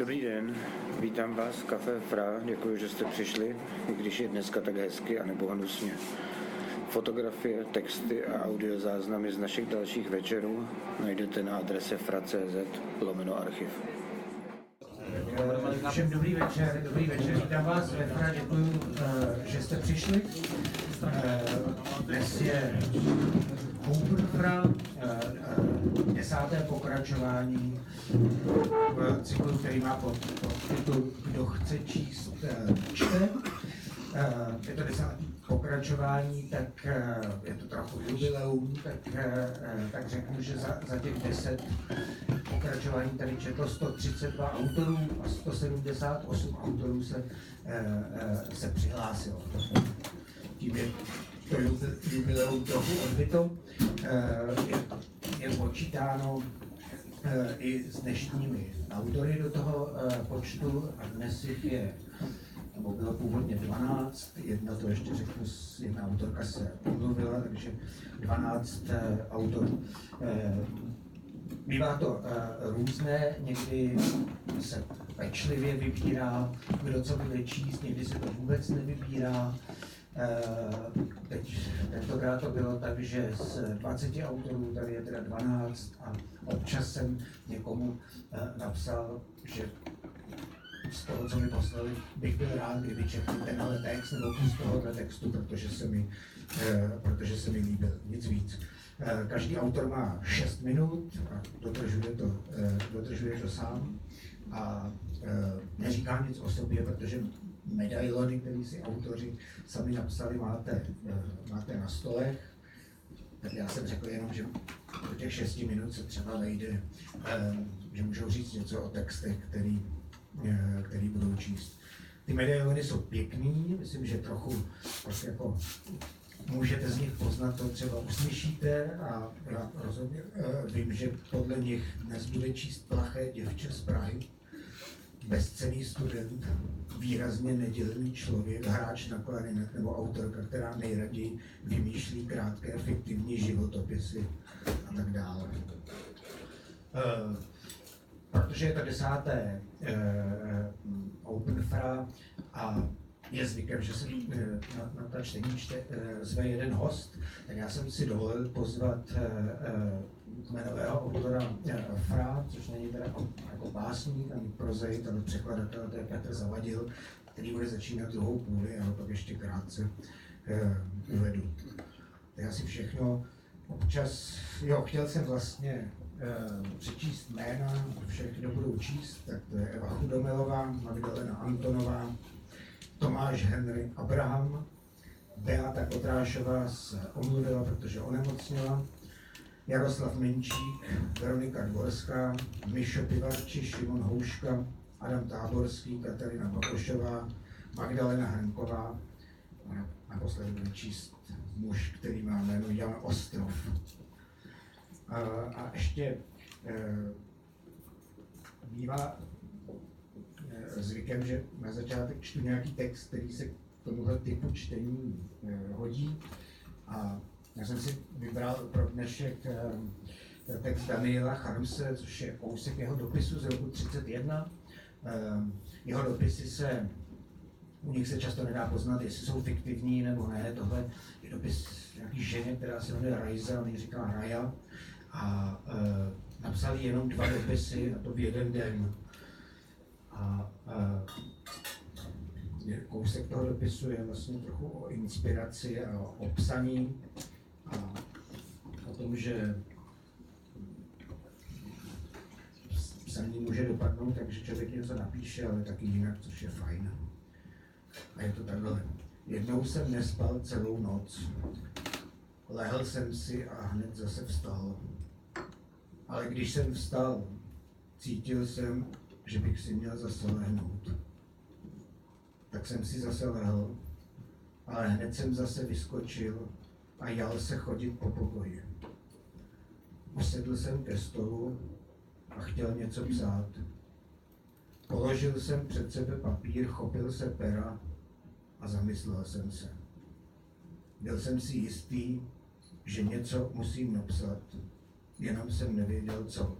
Dobrý den, vítám vás v Café Fra, děkuji, že jste přišli, i když je dneska tak hezky a nebo hnusně. Fotografie, texty a audiozáznamy z našich dalších večerů najdete na adrese fra.cz lomeno archiv. Všem dobrý večer, dobrý večer, vítám vás ve Fra, děkuji, eh, že jste přišli. Eh, Dnes je Open Fra, eh, desáté pokračování v cyklu, který má pod, pod titul Kdo chce číst, eh, čte. Eh, Je to desátý pokračování, tak eh, je to trochu jubileum, tak, tak řeknu, že za, za těch deset pokračování tady četlo 132 autorů a 178 autorů se, se přihlásilo. Tím je to jubi- jubileum trochu odbyto. Je, je počítáno eh, i s dnešními autory do toho eh, počtu a dnes jich je nebo bylo původně 12, jedna to ještě řeknu, jedna autorka se omluvila, takže 12 eh, autorů. Bývá to různé, někdy se pečlivě vybírá, kdo co bude číst, někdy se to vůbec nevybírá. Eh, Teď, tentokrát to bylo tak, že z 20 autorů tady je teda 12 a občas jsem někomu eh, napsal, že z toho, co mi poslali, bych byl rád, kdyby četli tenhle text nebo kus tohohle textu, protože se mi, eh, protože se mi líbil. Nic víc. Každý autor má 6 minut a dodržuje to, dodržuje to sám a neříká nic o sobě, protože medailony, které si autoři sami napsali, máte, eh, máte na stolech. Tak já jsem řekl jenom, že do těch 6 minut se třeba vejde, eh, že můžou říct něco o textech, který, eh, který budou číst. Ty medailony jsou pěkný, myslím, že trochu tak jako můžete z nich poznat, to třeba uslyšíte a já rozhodně vím, že podle nich dnes bude číst plaché děvče z Prahy, bezcený student, výrazně nedělný člověk, hráč na klarinet nebo autorka, která nejraději vymýšlí krátké fiktivní životopisy a tak dále. Eh, protože je to desáté eh, Open Fra a je zvykem, že se eh, na, na ta čtení čte, eh, zve jeden host, tak já jsem si dovolil pozvat eh, eh, kmenového autora Fra, což není teda jako, jako básník ani prozait, ale překladatel, to je Petr Zavadil, který bude začínat druhou půli a ho pak ještě krátce eh, uvedu. To je asi všechno. Občas, jo, chtěl jsem vlastně eh, přečíst jména všech, kdo budou číst, tak to je Eva Chudomilová, Magdalena Antonová, Tomáš Henry Abraham, Beata Kotrášová se omluvila, protože onemocněla, Jaroslav Menčík, Veronika Dvorská, Mišo Pivarči, Šimon Houška, Adam Táborský, Katarina Bakošová, Magdalena Hrnková a naposledy bude číst muž, který má jméno Jan Ostrov. A, a ještě eh, bývá eh, zvykem, že na začátek čtu nějaký text, který se k tomuhle typu čtení eh, hodí. A já jsem si vybral pro dnešek eh, text Daniela Charmse, což je kousek jeho dopisu z roku 31. Eh, Jeho dopisy se, u nich se často nedá poznat, jestli jsou fiktivní nebo ne. Tohle je dopis nějaký ženě, která se jmenuje Raiza, on říká Raja. A eh, napsal jí jenom dva dopisy, a to v jeden den. A je- kousek toho dopisu je vlastně trochu o inspiraci a o psaní o tom, že psaní může dopadnout, takže člověk něco napíše, ale taky jinak, což je fajn. A je to takhle. Jednou jsem nespal celou noc. Lehl jsem si a hned zase vstal. Ale když jsem vstal, cítil jsem, že bych si měl zase lehnout. Tak jsem si zase lehl, ale hned jsem zase vyskočil a jal se chodit po pokoji. Usedl jsem ke stolu a chtěl něco psát. Položil jsem před sebe papír, chopil se pera a zamyslel jsem se. Byl jsem si jistý, že něco musím napsat, jenom jsem nevěděl co.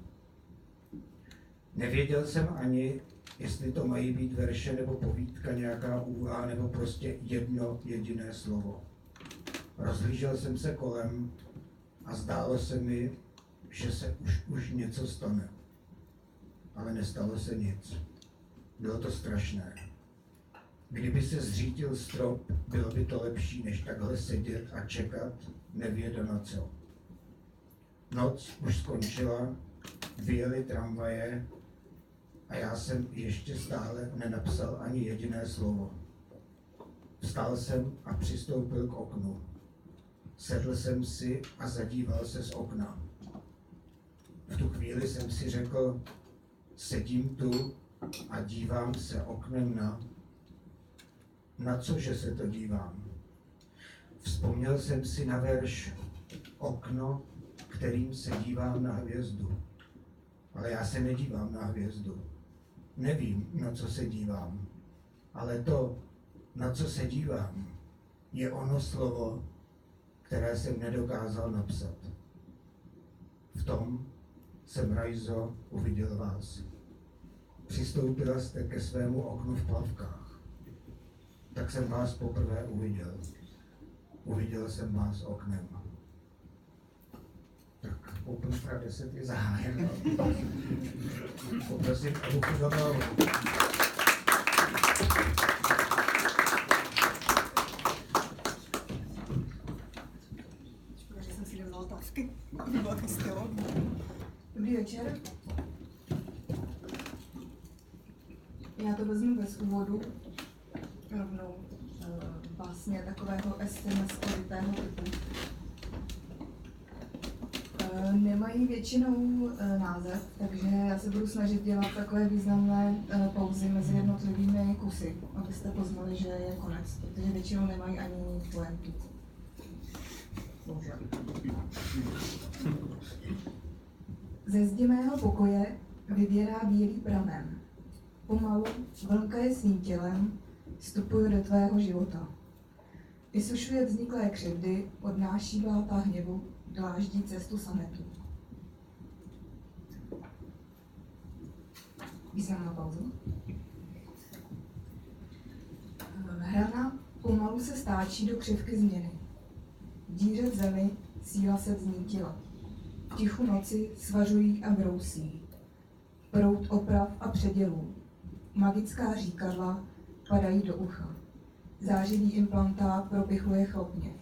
Nevěděl jsem ani, jestli to mají být verše nebo povídka, nějaká úha, nebo prostě jedno jediné slovo. Rozhlížel jsem se kolem a zdálo se mi, že se už, už něco stane. Ale nestalo se nic. Bylo to strašné. Kdyby se zřítil strop, bylo by to lepší, než takhle sedět a čekat, nevěda na co. Noc už skončila, vyjeli tramvaje a já jsem ještě stále nenapsal ani jediné slovo. Vstal jsem a přistoupil k oknu. Sedl jsem si a zadíval se z okna. V tu chvíli jsem si řekl, sedím tu a dívám se oknem na... Na cože se to dívám? Vzpomněl jsem si na verš Okno, kterým se dívám na hvězdu. Ale já se nedívám na hvězdu. Nevím, na co se dívám. Ale to, na co se dívám, je ono slovo, které jsem nedokázal napsat. V tom jsem, Rajzo, uviděl vás. Přistoupila jste ke svému oknu v plavkách. Tak jsem vás poprvé uviděl. Uviděl jsem vás oknem. Tak Open Fra 10 je zahájen. Poprosím Evu Chudobovou. Škoda, že jsem si nevzala otázky. To bylo taky stylo. Dobrý večer. Já to vezmu úvodu, rovnou eh, vlastně takového SMS typu. Eh, Nemají většinou eh, název, takže já se budu snažit dělat takové významné pauzy mezi jednotlivými kusy, abyste poznali, že je konec, protože většinou nemají ani. Bohužel. Ze zdi mého pokoje vyvěrá bílý pramen. Pomalu svým tělem, vstupuje do tvého života. Vysušuje vzniklé křivdy, odnáší bláta hněvu, dláždí cestu sametu. Významná pauzu. Hrana pomalu se stáčí do křivky změny. V zemi síla se vznítila. V tichu noci svařují a brousí. Prout oprav a předělů. Magická říkadla padají do ucha. Zářivý implantát propichuje chlopně.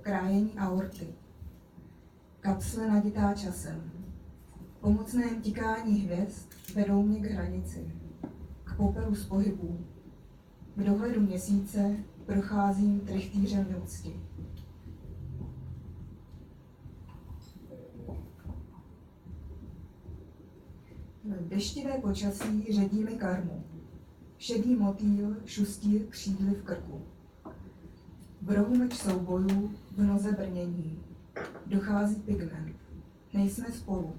Krájení aorty. Kapsle naditá časem. Pomocném tikání hvězd vedou mě k hranici. K popelu z pohybů. V dohledu měsíce procházím trichtýřem noci. Deštivé počasí ředí mi karmu. Šedý motýl šustí křídly v krku. V rohu meč soubojů, v noze brnění. Dochází pigment. Nejsme spolu.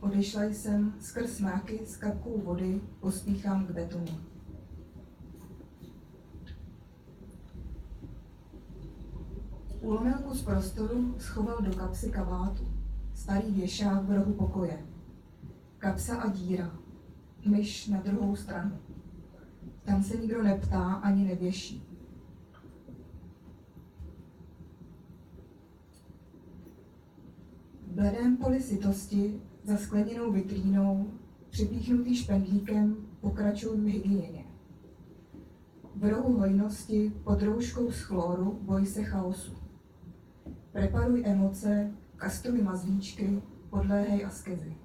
Odešla jsem skrz máky s kapkou vody, pospíchám k betonu. Úlomelku z prostoru schoval do kapsy kabátu. Starý věšák v rohu pokoje. Kapsa a díra. Myš na druhou stranu. Tam se nikdo neptá ani nevěší. V bledém poli sytosti za skleněnou vitrínou, připíchnutý špendlíkem, pokračují v hygieně. V rohu hojnosti pod rouškou z chloru boj se chaosu. Preparuj emoce, kastruj mazlíčky, podléhej askezi.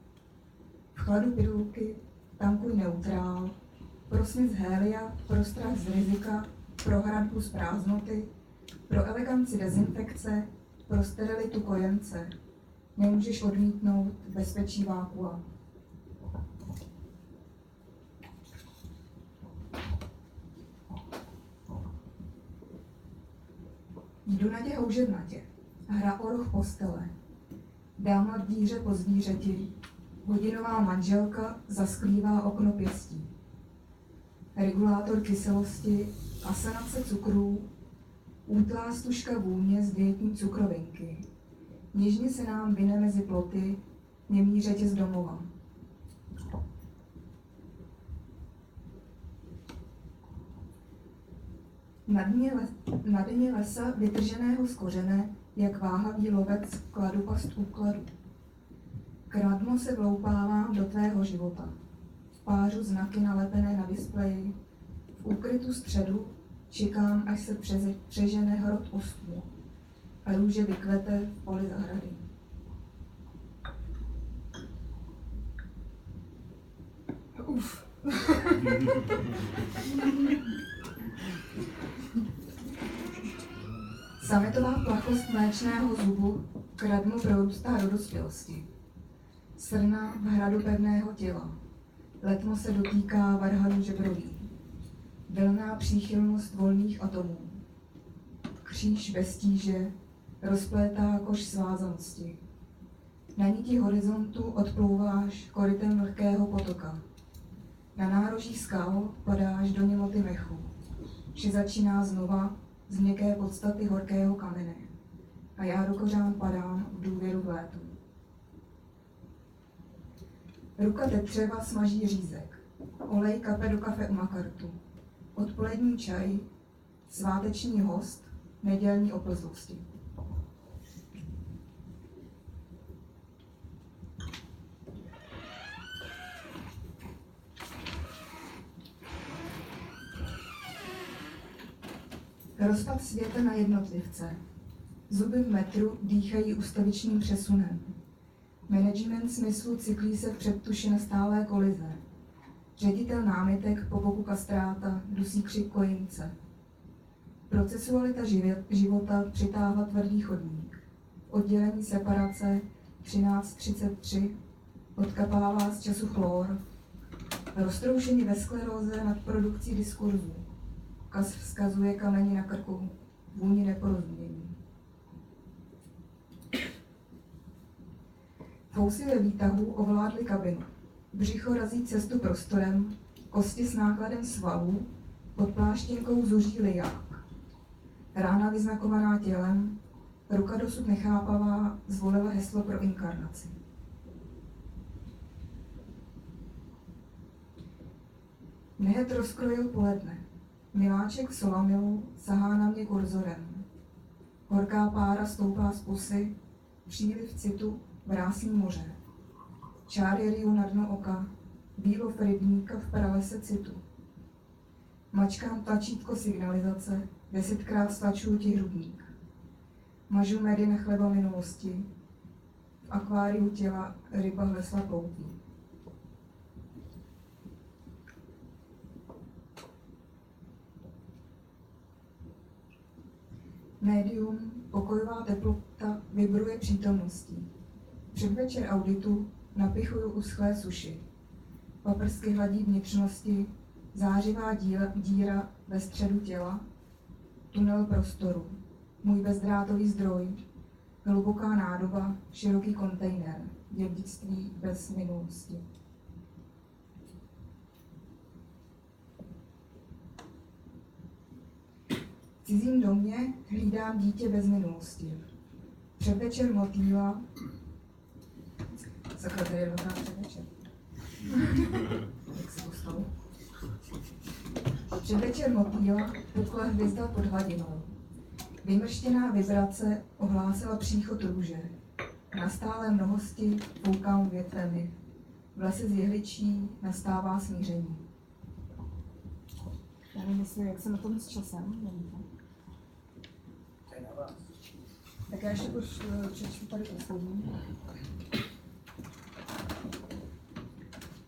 V chladu pilulky tankuj neutrál, pro smysl hélia, pro strach z rizika, pro hradbu z prázdnoty, pro eleganci dezinfekce, pro sterilitu kojence. Nemůžeš odmítnout bezpečí vákua. Jdu na tě houževnatě. Hra o roh postele. Dáma v díře po zvířeti. Hodinová manželka zasklívá okno pěstí regulátor kyselosti, asanace cukrů, útlá stužka vůně z dietní cukrovinky. Něžně se nám vyne mezi ploty němý řetěz domova. Na dně, les, na dně lesa vytrženého z kořene, jak váhavý lovec kladu past úkladu. Kradmo se vloupávám do tvého života. Pářu znaky nalepené na displeji. V úkrytu středu čekám, až se přeze, přežene hrot ostů a růže vykvete v poli zahrady. Uf. Sametová plachost mléčného zubu kradmu prorůstá do dospělosti. Srna v hradu pevného těla. Letmo se dotýká varhanů žebroví. Vlná příchylnost volných atomů. Kříž bez tíže rozplétá koš svázanosti. Na niti horizontu odplouváš korytem vlhkého potoka. Na nároží skal padáš do němoty mechu. Vše začíná znova z měkké podstaty horkého kamene. A já do kořán padám v důvěru v létu. Ruka tetřeva smaží řízek. Olej kape do kafe u makartu. Odpolední čaj, sváteční host, nedělní oplzlosti. Rozpad světa na jednotlivce. Zuby v metru dýchají ustavičným přesunem. Management smyslu cyklí se v předtuši na stálé kolize. Ředitel námitek po boku kastráta dusí křik kojince. Procesualita života přitáhla tvrdý chodník. Oddělení separace 1333 odkapává z času chlor. Roztroušení ve skleróze nad produkcí diskurzů. Kas vzkazuje kameni na krku, vůni neporozumění. Fousy ve výtahu ovládly kabinu. Břicho razí cestu prostorem, kosti s nákladem svalů, pod pláštěnkou zuří liják. Rána vyznakovaná tělem, ruka dosud nechápavá, zvolila heslo pro inkarnaci. Nehet rozkrojil poledne. Miláček Solamilu sahá na mě kurzorem. Horká pára stoupá z pusy, příliv citu vrásí moře. Čáry riju na dno oka, bílov rybníka v pralese citu. Mačkám tlačítko signalizace, desetkrát stlačuju ti hrudník. Mažu medy na chleba minulosti, v akváriu těla ryba hlesla poutí. Médium, pokojová teplota vibruje přítomností. Předvečer auditu napichuju uschlé suši. Paprsky hladí vnitřnosti, zářivá díra, díra ve středu těla, tunel prostoru, můj bezdrátový zdroj, hluboká nádoba, široký kontejner, dědictví bez minulosti. V cizím domě hlídám dítě bez minulosti. Předvečer motýla, předvečer. Jak se to stalo? Předvečer motýla pukla hvězda pod hladinou. Vymrštěná vibrace ohlásila příchod růže. Na stále mnohosti foukám větvemi. V lese z jehličí nastává smíření. Já nevím, jestli, jak se na tom s časem, nevíte. Tak já ještě už eh, přečtu tady poslední.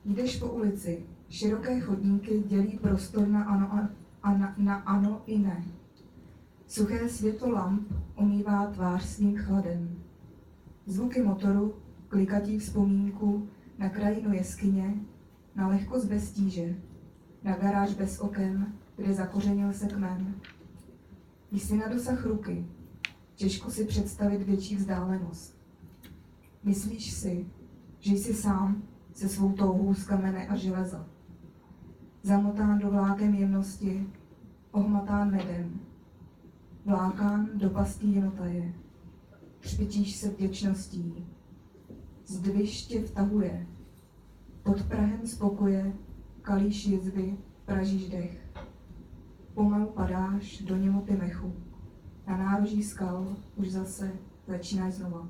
Jdeš po ulici. Široké chodníky dělí prostor na ano, a, na, na ano i ne. Suché světlo lamp omývá tvář svým chladem. Zvuky motoru, klikatí vzpomínku na krajinu jeskyně, na lehkost bez tíže, na garáž bez oken, kde zakořenil se kmen. Jsi na dosah ruky, těžko si představit větší vzdálenost. Myslíš si, že jsi sám se svou touhou z kamene a železa. Zamotán do vlákem jemnosti, ohmatán medem, vlákán do pastí jenotaje. Třpičíš se vděčností, zdviš tě vtahuje, pod prahem spokoje kalíš jizvy, pražíš dech. Pomalu padáš do němoty mechu. Na nároží skal už zase začínáš znova.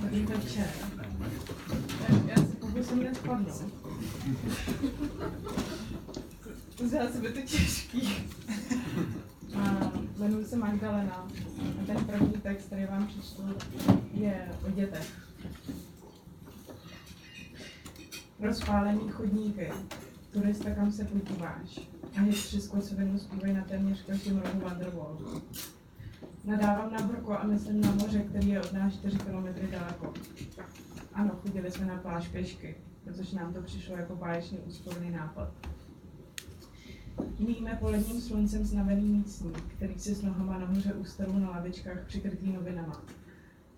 Dobrý večer. Já se pokusím nespadnout. Vzala sebe to těžký. A jmenuji se Magdalena. A ten první text, který vám přečtu, je o dětech. Rozpálený chodníky. Turista, kam se podíváš. A hitři z kocovinu zpívají na téměř každém rohu Wonderwall. Nadávám na Brko a myslím na moře, který je od nás 4 km daleko. Ano, chodili jsme na pláž pěšky, protože nám to přišlo jako báječný úsporný nápad. Míme poledním sluncem znavený místník, který si s nohama nahoře ústavu na lavičkách přikrytý novinama.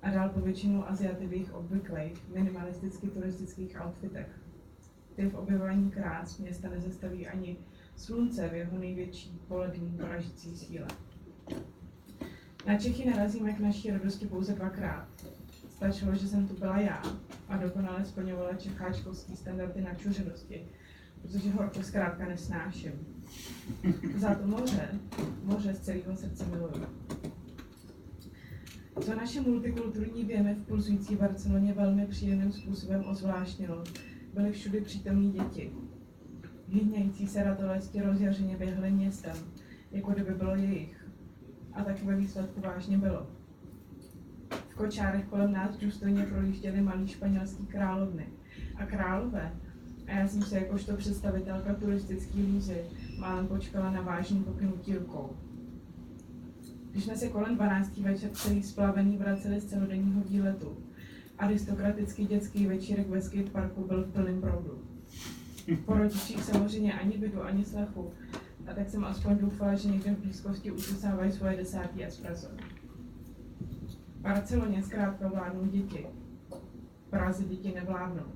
A dál po většinu Aziativých obvyklých, minimalisticky turistických outfitech. Ty v objevování krás města nezastaví ani slunce v jeho největší polední poražící síle. Na Čechy narazíme k naší radosti pouze dvakrát. Stačilo, že jsem tu byla já a dokonale splňovala čecháčkovský standardy načuřenosti, protože horko zkrátka nesnáším. Za to moře, moře z celého srdce miluju. Co naše multikulturní věmy v pulzující Barceloně velmi příjemným způsobem ozvláštnilo, byly všudy přítomní děti. Hýňající se ratolesti rozjařeně běhly městem, jako kdyby bylo jejich. A tak ve výsledku vážně bylo. V kočárech kolem nás důstojně projížděly malý španělský královny. A králové, a já jsem se jakožto představitelka turistické lízy málem počkala na vážný pokynutí rukou. Když jsme se kolem 12. večer celý splavený vraceli z celodenního výletu, aristokratický dětský večírek ve skateparku byl v plném proudu. Po rodičích samozřejmě ani vidu, ani slechu, a tak jsem aspoň doufala, že někde v blízkosti ususávají svoje desátý espresso. V Barceloně zkrátka vládnou děti. V Praze děti nevládnou.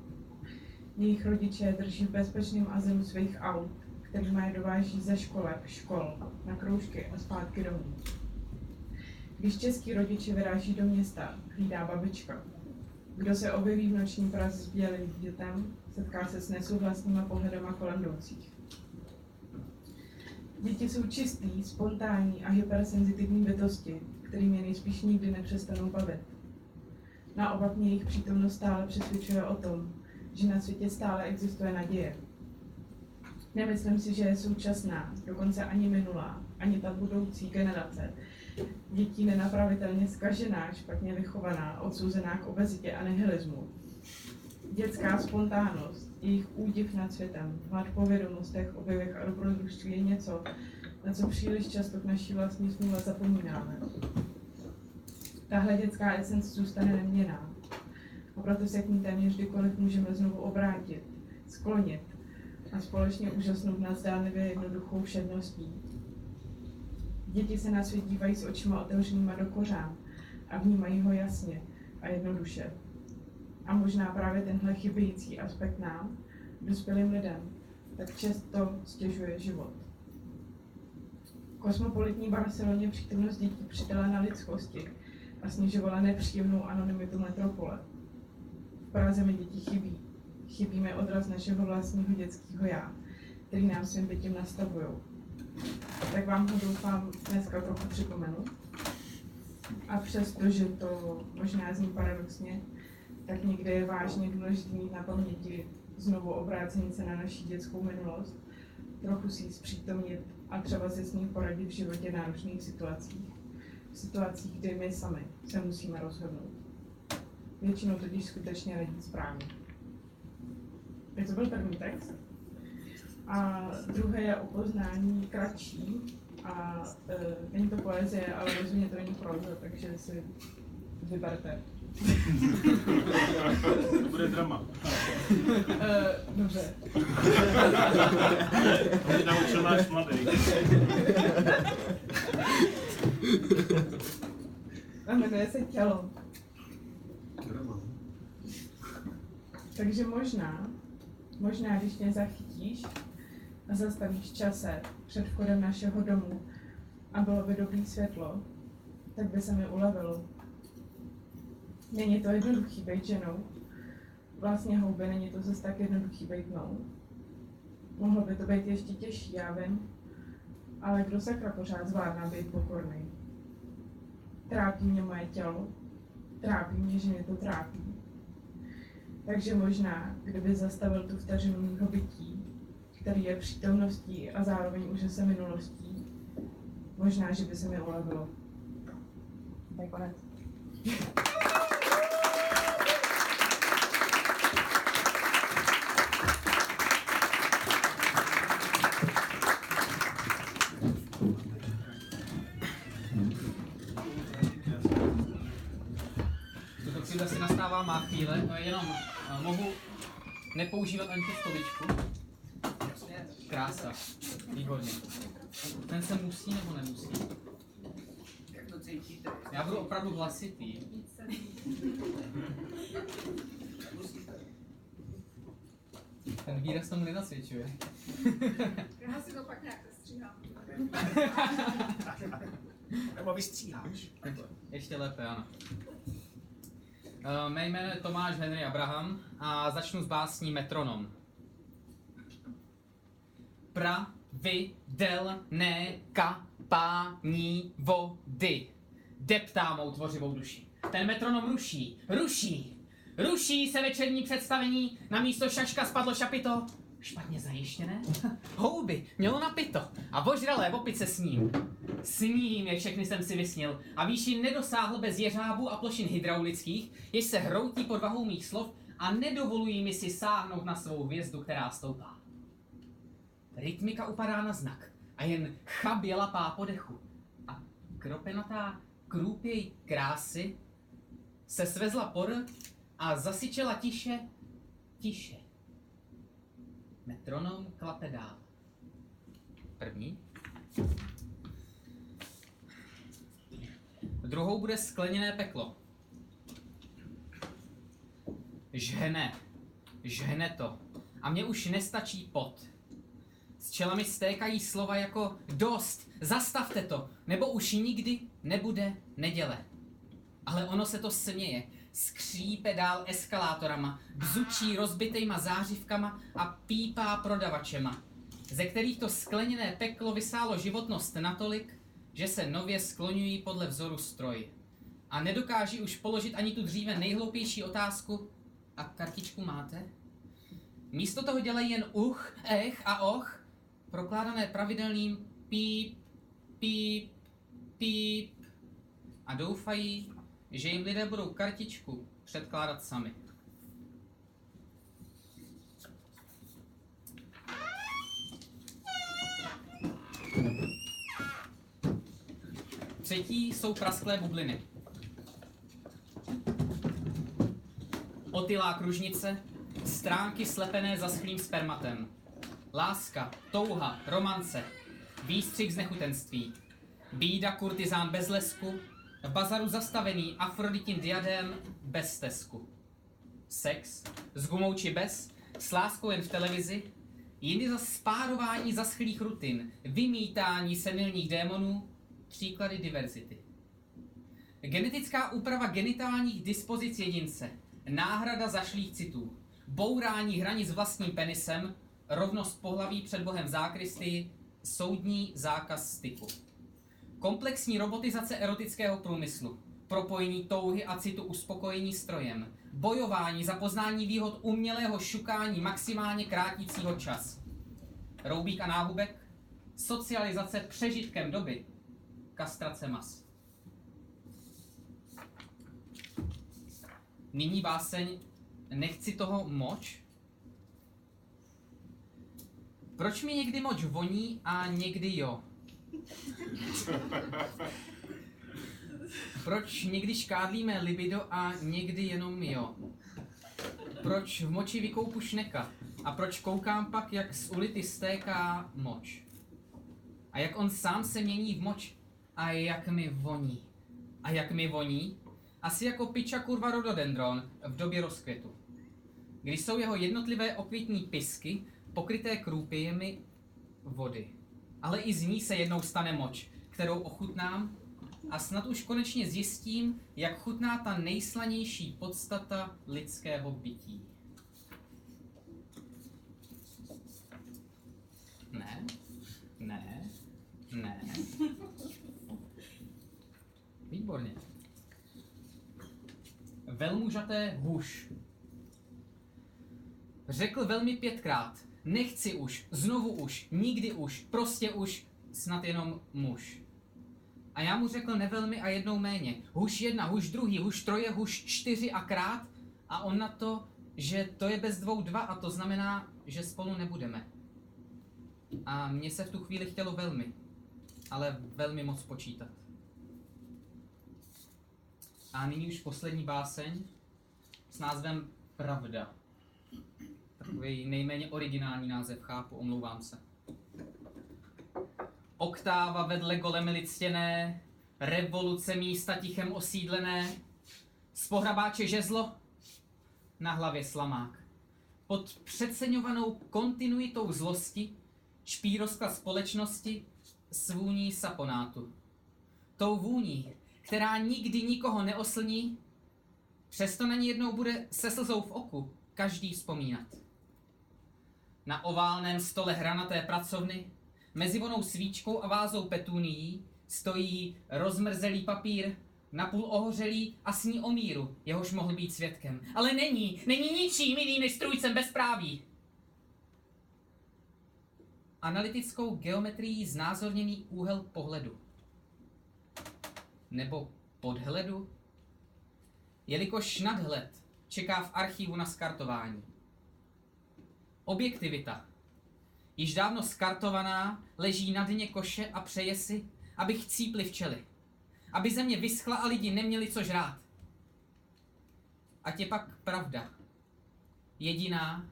Jejich rodiče drží v bezpečném azylu svých aut, který je dováží ze školek, škol, na kroužky a zpátky domů. Když český rodiče vyráží do města, hlídá babička. Kdo se objeví v noční bělým dítětem, setká se s nesouhlasnýma pohledama kolem jdoucích. Děti jsou čistý, spontánní a hypersenzitivní bytosti, kterým je nejspíš nikdy nepřestanou bavit. Naopak mě jejich přítomnost stále přesvědčuje o tom, že na světě stále existuje naděje. Nemyslím si, že je současná, dokonce ani minulá, ani ta budoucí generace dětí nenapravitelně zkažená, špatně vychovaná, odsouzená k obezitě a nihilismu. Dětská spontánnost, jejich údiv nad světem, hlad po vědomostech, objevech a dobrodružství je něco, na co příliš často k naší vlastní smůle zapomínáme. Tahle dětská esence zůstane neměná. A proto se k ní téměř kdykoliv můžeme znovu obrátit, sklonit a společně úžasnout nad zdánlivě jednoduchou všedností. Děti se na svět dívají s očima otevřenýma do kořán a vnímají ho jasně a jednoduše. A možná právě tenhle chybějící aspekt nám, dospělým lidem, tak často stěžuje život. Kosmopolitní Barceloně přítomnost dětí přidala na lidskosti a snižovala nepříjemnou anonymitu metropole. V Praze mi děti chybí. Chybí mi odraz našeho vlastního dětského já, který nám svým dětem nastavují. Tak vám ho doufám dneska trochu připomenu. A přesto, že to možná zní paradoxně, tak někde je vážně důležité mít na paměti znovu obrácení se na naší dětskou minulost, trochu si ji zpřítomnit a třeba se s ní poradit v životě náročných situacích. V situacích, kdy my sami se musíme rozhodnout. Většinou totiž skutečně radí správně. Tak to byl první text. A druhé je o poznání kratší. A e, není to poezie, ale rozhodně to není proza, takže si vyberte. To bude drama. E, dobře. To mě naučil náš mladý. A jmenuje se Tělo. Drama. Takže možná, možná, když mě zachytíš a zastavíš čase před vchodem našeho domu a bylo by dobrý světlo, tak by se mi ulevilo. Není to jednoduchý být ženou. Vlastně houby není to zase tak jednoduchý být mnou. Mohlo by to být ještě těžší, já vím. Ale kdo sakra pořád zvládná být pokorný? Trápí mě moje tělo, trápí mě, že mě to trápí. Takže možná, kdyby zastavil tu vteřinu mýho bytí, který je přítomností a zároveň už se minulostí, možná, že by se mi ulevilo. Je konec. Chvíli asi nastává má chvíle, no jenom uh, mohu nepoužívat ani tu stoličku. Krása, výborně. Ten se musí nebo nemusí? Jak to cítíte? Já budu opravdu hlasitý. Ten výraz tomu nenasvědčuje. Já si to pak nějak stříhám. Nebo vystříháš. Ještě lépe, ano. Uh, mé jméno je Tomáš Henry Abraham a začnu s básní Metronom. Pravidelné kapání vody deptá mou tvořivou duši. Ten metronom ruší, ruší, ruší se večerní představení, na místo šaška spadlo šapito, špatně zajištěné, houby mělo napito a ožralé opice s ním. S ním je všechny jsem si vysnil a výši nedosáhl bez jeřábů a plošin hydraulických, jež se hroutí pod vahou mých slov a nedovolují mi si sáhnout na svou hvězdu, která stoupá. Rytmika upadá na znak a jen chabě lapá po dechu. A kropenatá krůpěj krásy se svezla por a zasyčela tiše, tiše. Metronom klape dál. První. Druhou bude skleněné peklo. Žhne. Žhne to. A mně už nestačí pot. Čelami stékají slova jako dost, zastavte to, nebo už nikdy nebude neděle. Ale ono se to směje, skřípe dál eskalátorama, bzučí rozbitejma zářivkama a pípá prodavačema, ze kterých to skleněné peklo vysálo životnost natolik, že se nově skloňují podle vzoru stroj. A nedokáží už položit ani tu dříve nejhloupější otázku, a kartičku máte? Místo toho dělají jen uch, ech a och, prokládané pravidelným píp, píp, píp a doufají, že jim lidé budou kartičku předkládat sami. Třetí jsou prasklé bubliny. Otylá kružnice, stránky slepené zaschlým spermatem. Láska, touha, romance, výstřih z nechutenství. Bída kurtizán bez lesku, v bazaru zastavený Afroditin diadém bez stezku. Sex, s gumou či bez, s láskou jen v televizi, jindy za spárování zaschlých rutin, vymítání senilních démonů, příklady diverzity. Genetická úprava genitálních dispozic jedince, náhrada zašlých citů, bourání hranic vlastním penisem, rovnost pohlaví před Bohem zákristy, soudní zákaz styku. Komplexní robotizace erotického průmyslu, propojení touhy a citu uspokojení strojem, bojování za poznání výhod umělého šukání maximálně krátícího čas. Roubík a náhubek, socializace přežitkem doby, kastrace mas. Nyní báseň Nechci toho moč? Proč mi někdy moč voní a někdy jo? Proč někdy škádlíme libido a někdy jenom jo? Proč v moči vykoupu šneka? A proč koukám pak, jak z ulity stéká moč? A jak on sám se mění v moč? A jak mi voní? A jak mi voní? Asi jako piča kurva rododendron v době rozkvětu. kdy jsou jeho jednotlivé okvětní pisky pokryté krůpějemi vody. Ale i z ní se jednou stane moč, kterou ochutnám a snad už konečně zjistím, jak chutná ta nejslanější podstata lidského bytí. Ne, ne, ne. Výborně. Velmužaté huš. Řekl velmi pětkrát, nechci už, znovu už, nikdy už, prostě už, snad jenom muž. A já mu řekl nevelmi a jednou méně. Huš jedna, huš druhý, huš troje, huš čtyři a krát. A on na to, že to je bez dvou dva a to znamená, že spolu nebudeme. A mně se v tu chvíli chtělo velmi, ale velmi moc počítat. A nyní už poslední báseň s názvem Pravda. Takový nejméně originální název, chápu, omlouvám se. Oktáva vedle golemy lictěné, revoluce místa tichem osídlené, z pohrabáče žezlo, na hlavě slamák. Pod přeceňovanou kontinuitou zlosti špí rozklad společnosti s vůní saponátu. Tou vůní, která nikdy nikoho neoslní, přesto na ní jednou bude se slzou v oku každý vzpomínat. Na oválném stole hranaté pracovny, mezi vonou svíčkou a vázou petunií, stojí rozmrzelý papír, napůl ohořelý a sní o míru, jehož mohl být svědkem. Ale není, není ničím jiným než strůjcem bezpráví. Analytickou geometrií znázorněný úhel pohledu. Nebo podhledu? Jelikož nadhled čeká v archivu na skartování. Objektivita, již dávno skartovaná, leží na dně koše a přeje si, aby chcípli včely. Aby země vyschla a lidi neměli co žrát. A je pak pravda. Jediná,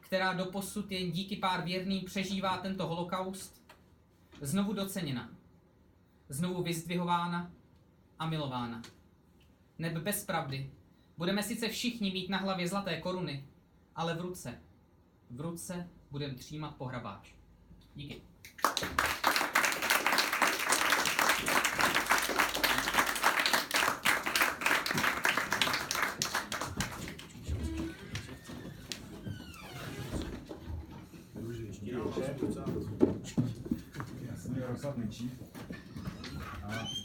která doposud jen díky pár věrným přežívá tento holokaust, znovu doceněna, znovu vyzdvihována a milována. Neb bez pravdy budeme sice všichni mít na hlavě zlaté koruny, ale v ruce, v ruce budeme třímat pohrabáč. Díky.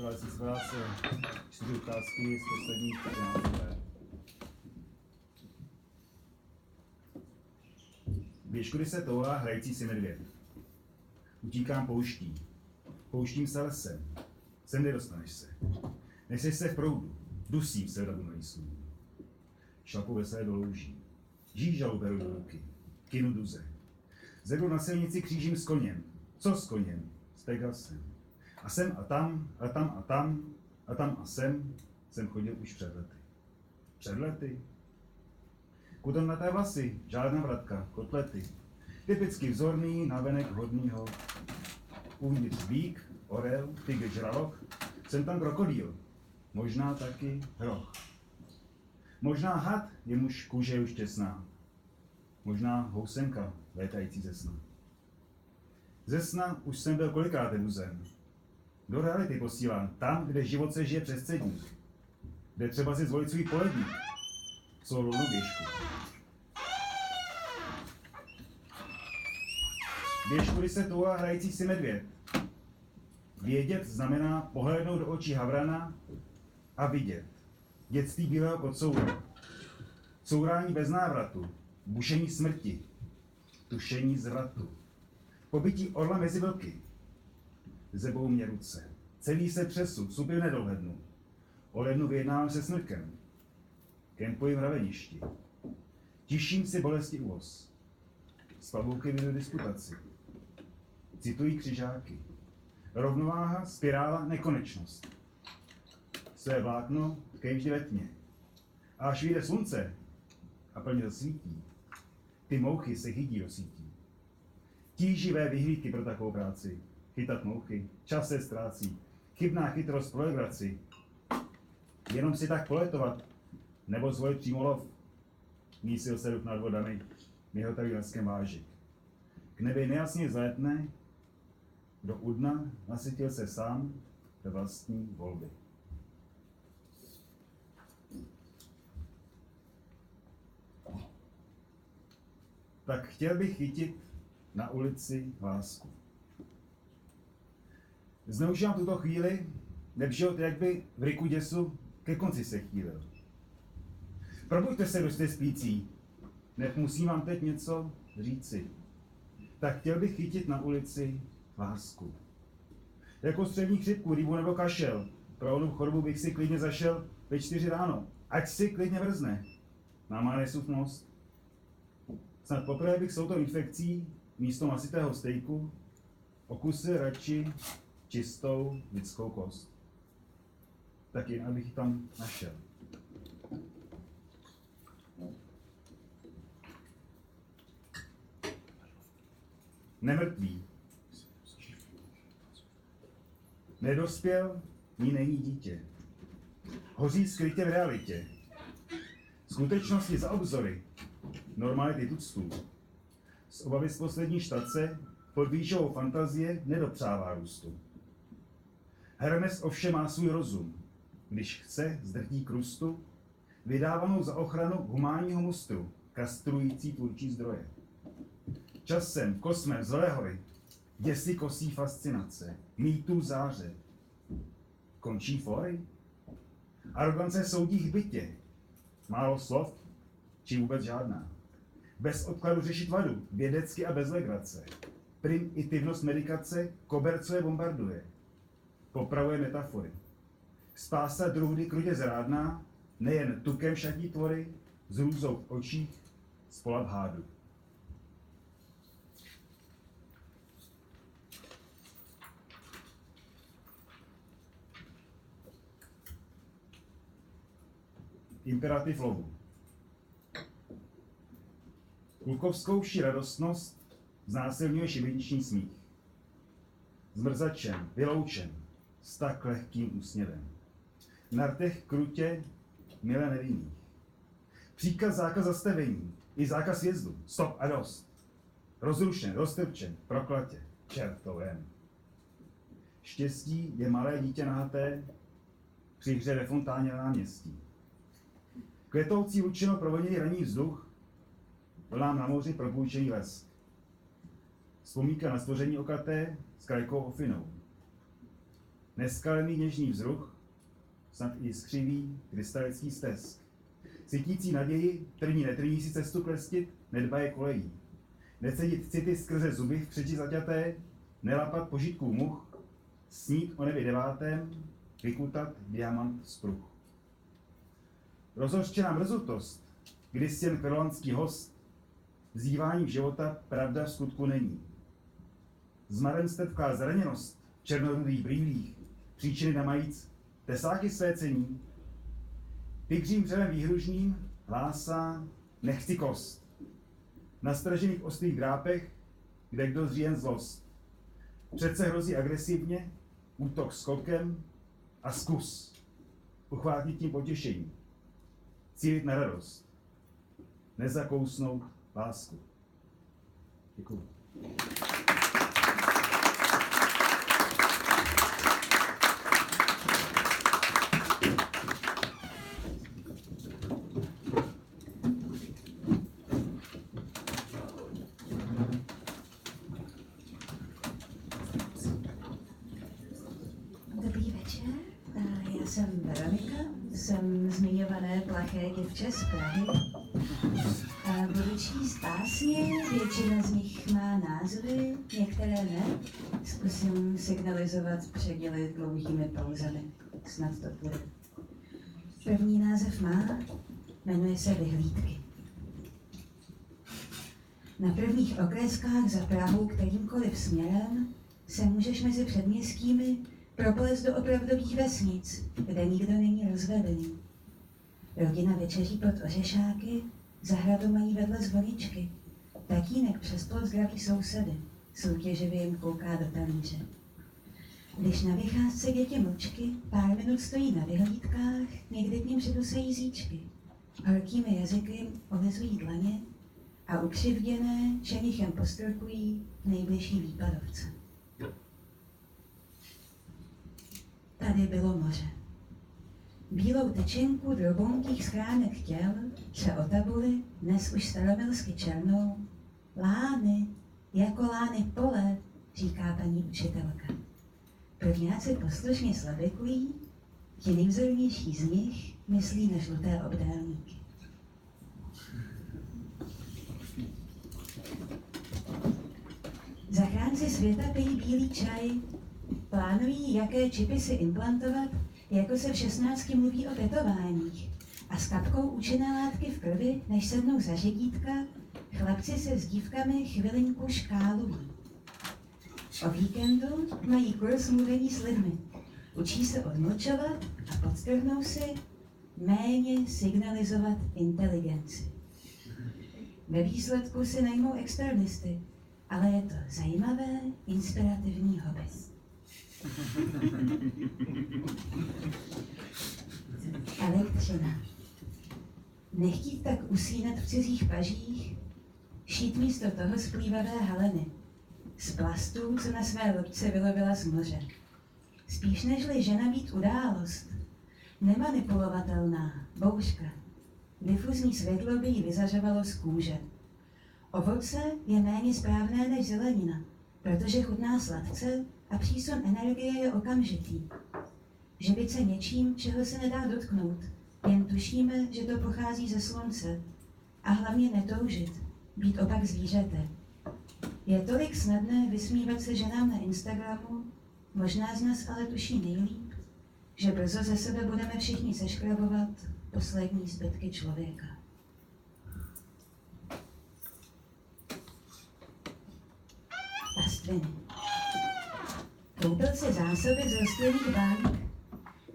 Jaroslav se vás eh, čtyři otázky z posledních 15 let. Běž, kudy se toulá hrající si medvěd. Utíkám pouští. Pouštím se lesem. Sem nedostaneš se. Neseš se v proudu. Dusím se v nejsů. Šlapu veselé do louží. Žížalu beru do ruky. Kinu duze. Zedu na silnici křížím s koněm. Co s koněm? S Pegasem. A sem a tam, a tam a tam, a tam a sem jsem chodil už před lety. Před lety? Kudem na té vlasy, žádná vratka, kotlety. Typicky vzorný, navenek hodnýho. Uvnitř bík, orel, tygr žralok, jsem tam krokodýl. Možná taky hroch. Možná had, jemuž kůže už těsná. Možná housenka, létající ze sna. Ze sna už jsem byl kolikrát vůzem. Do reality posílám, tam, kde život se žije přes cedník. Kde třeba si zvolit svůj poledník. Solou běžku. Běž, kudy se toulá hrající si medvěd. Vědět znamená pohlédnout do očí havrana a vidět. Dětství bílého kocoura. Courání bez návratu. Bušení smrti. Tušení zvratu. Pobytí orla mezi vlky. Zebou mě ruce. Celý se přesu, suby nedohlednu. O lednu vyjednávám se smrkem. Kempuji v raveništi. Tiším si bolesti úvoz. S pavouky vedu diskutaci. Citují křižáky. Rovnováha, spirála, nekonečnost. Své vlákno tkej vždy ve tmě. A až vyjde slunce a plně zasvítí, ty mouchy se chydí do sítí. Tíživé vyhlídky pro takovou práci. Chytat mouchy, čas se ztrácí. Chybná chytrost pro legraci. Jenom si tak poletovat, nebo zvolit přímo lov. mísil se duch nad vodami, mihotavý leskem vážek. K nebi nejasně zlétne, do udna nasytil se sám ve vlastní volby. Tak chtěl bych chytit na ulici lásku. Zneužívám tuto chvíli, neb život jak by v riku děsu ke konci se chýlil. Probuďte se, jste spící, neb musím vám teď něco říci. Tak chtěl bych chytit na ulici lásku. Jako střední chřipku, rýbu nebo kašel. Pro onu chorobu bych si klidně zašel ve čtyři ráno. Ať si klidně vrzne. Na Manesův most. Snad poprvé bych s touto infekcí místo masitého stejku okusil radši čistou lidskou kost. Tak jen abych ji tam našel. Nemrtvý. Nedospěl, ní není dítě. Hoří skrytě v realitě. Skutečnosti za obzory, normality tuctů. Z obavy z poslední štace pod výšou fantazie nedopřává růstu. Hermes ovšem má svůj rozum. Když chce, zdrtí krustu, vydávanou za ochranu humánního mustru, kastrující tvůrčí zdroje. Časem, kosmem zlé hory, děsí kosí fascinace, mýtů záře. Končí fory? Arogance soudí bytě. Málo slov, či vůbec žádná. Bez odkladu řešit vadu, vědecky a bez legrace. Primitivnost medikace kobercuje bombarduje. Popravuje metafory. Spása druhdy krutě zrádná, nejen tukem šatí tvory, z hrůzou v očích, spolat hádu. Imperativ lovu. Klukovskou vší radostnost znásilňuje šibeniční smích. Zmrzačen, vyloučen, s tak lehkým úsměvem. Na rtech krutě milé nevinných. Příkaz zákaz zastavení, i zákaz jezdu, stop a dost. Rozrušen, roztrpčen, proklatě, čertovém. Štěstí je malé dítě nahaté při hře ve fontáně na náměstí. Květoucí lučino provoněný raní vzduch, vlnám na moři propůjčený les. Vzpomínka na stvoření okaté s krajkou ofinou. Neskalený něžný vzruch, snad i skřivý krystalický stesk. Cítící naději, trní netrní si cestu klestit, nedbaje kolejí. Necedit city skrze zuby v přeči zaťaté, nelapat požitků much, snít o nebi devátém, vykutat diamant z pruh. Rozhořčená mrzutost, když jen kverlandský host, vzýváním života pravda v skutku není. Zmarem stepká zraněnost v černorudých brýlích, příčiny nemajíc, tesáky své cení, tygřím dřevem výhružným hlásá nechci kost. Na stražených ostrých drápech, kde kdo zříjen zlost. Přece hrozí agresivně, útok skokem a zkus. Uchvátit tím potěšení. Cílit na radost. Nezakousnout lásku. Děkuji. Dobrý večer, Eh, já jsem Veronika, jsem zmiňované plaché děvče z Prahy. Eh, Budu číst básně, většina z nich má názvy, některé ne. Zkusím signalizovat předěly dlouhými pauzami, snad to bude. První název má, jmenuje se Vyhlídky. Na prvních okreskách za Prahu kterýmkoliv směrem se můžeš mezi předměstími proplést do opravdových vesnic, kde nikdo není rozvedený. Rodina večeří pod ořešáky, zahradu mají vedle zvoničky. Tatínek přes plot zdraví sousedy, soutěživě jim kouká do talíře. Když na vycházce děti mlčky, pár minut stojí na vyhlídkách, někdy k ním přidusejí zíčky. horkými jazyky olezují dlaně a ukřivděné šenichem postrkují nejbližší výpadovce. Tady bylo moře. Bílou tyčinku drobounkých schránek těl se otabuly, dnes už staromilsky černou, lány, jako lány pole, říká paní učitelka. Prvňáci poslušně slavikují, ti nejvzornější z nich myslí na žluté obdélníky. Zachránci světa pijí bílý čaj, plánují, jaké čipy si implantovat, jako se v 16 mluví o tetováních. A s kapkou účinné látky v krvi, než sednou za řidítka, chlapci se s dívkami chvilinku škálují. O víkendu mají kurz mluvení s lidmi. Učí se odmlčovat a podstrhnou si méně signalizovat inteligenci. Ve výsledku si najmou externisty, ale je to zajímavé, inspirativní hobby. Elektřina. Nechtít tak usínat v cizích pažích, šít místo toho splývavé haleny, z plastů, co na své loďce vylovila z moře. Spíš nežli žena být událost, nemanipulovatelná, bouřka. Difuzní světlo by jí vyzařovalo z kůže. Ovoce je méně správné než zelenina, protože chutná sladce a přísun energie je okamžitý. Živit se něčím, čeho se nedá dotknout, jen tušíme, že to pochází ze slunce. A hlavně netoužit, být opak zvířete. Je tolik snadné vysmívat se ženám na Instagramu, možná z nás ale tuší nejlíp, že brzo ze sebe budeme všichni seškrabovat poslední zbytky člověka. Pastviny. Koupil si zásoby z rostlinných bank,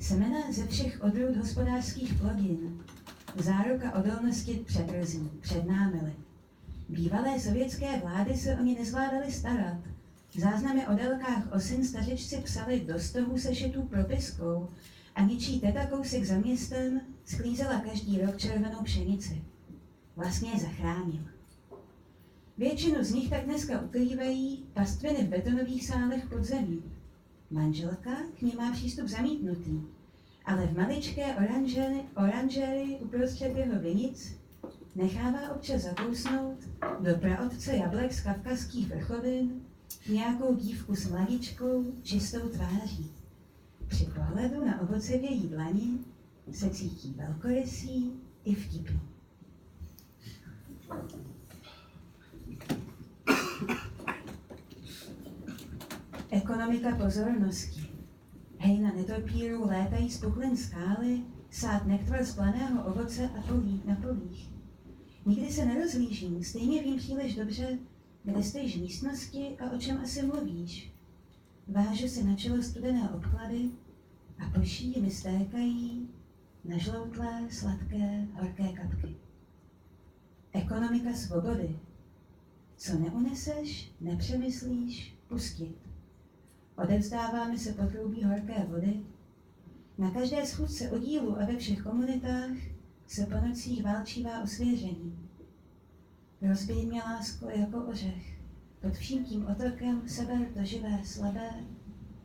semena ze všech odrůd hospodářských plodin, záruka odolnosti před rzí, před námily. Bývalé sovětské vlády se o ně nezvládaly starat. Záznamy o délkách osin stařečci psali do stohu sešitů propiskou a ničí teta kousek za městem sklízela každý rok červenou pšenici. Vlastně je zachránil. Většinu z nich tak dneska ukrývají pastviny v betonových sálech pod zemí. Manželka k ní má přístup zamítnutý, ale v maličké oranžery, oranžery uprostřed jeho vinic nechává občas zakousnout do praotce jablek z kavkazských vrchovin nějakou dívku s mladičkou, čistou tváří. Při pohledu na ovoce v její dlani se cítí velkorysý i vtipný. Ekonomika pozornosti. Hejna netopírů létají z puchlin skály, sát nektar z planého ovoce a polí na polích. Nikdy se nerozlížím, stejně vím příliš dobře, kde stojíš v místnosti a o čem asi mluvíš. Vážu si na čelo studené obklady a poší mi stékají nežloutlé, sladké, horké kapky. Ekonomika svobody. Co neuneseš, nepřemyslíš, pustit. Odevzdáváme se potroubí horké vody. Na každé schůzce oddílu a ve všech komunitách se po nocích válčívá osvěžení. Rozbij mě lásko jako ořech, pod vším tím otokem seber to živé, slabé,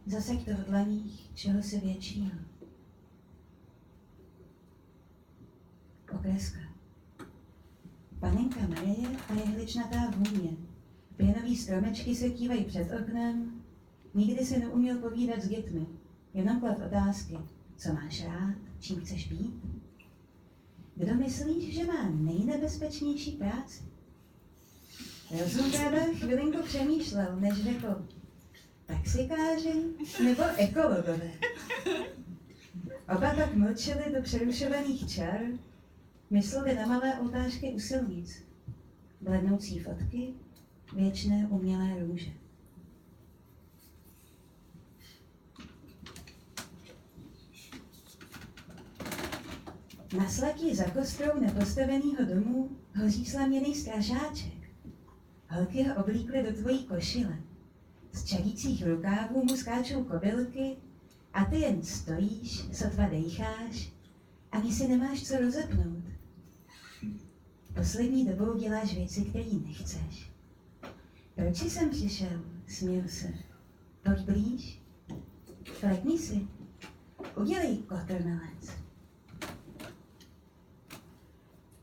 zaseď to v dlaních, čeho se většího. Okreska. Panenka Marie a jehličnatá vůně. Pěnový stromečky se kývají před oknem, nikdy se neuměl povídat s dětmi, jenom klad otázky, co máš rád, čím chceš být. Kdo myslíš, že má nejnebezpečnější práci? Rozum chvilinku přemýšlel, než řekl, taxikáři nebo ekologové. Oba tak mlčeli do přerušovaných čar, mysleli na malé oltářky u silnic, blednoucí fotky, věčné umělé růže. Na slatí za kostrou nepostaveného domu hoří slaměný stražáček. Holky ho oblíkly do tvojí košile. Z čarících rukávů mu skáčou kobylky a ty jen stojíš, sotva dejcháš, ani si nemáš co rozepnout. Poslední dobou děláš věci, které nechceš. Proč jsi sem přišel? Směl se. Pojď blíž. Fletni si. Udělej kotrmelec.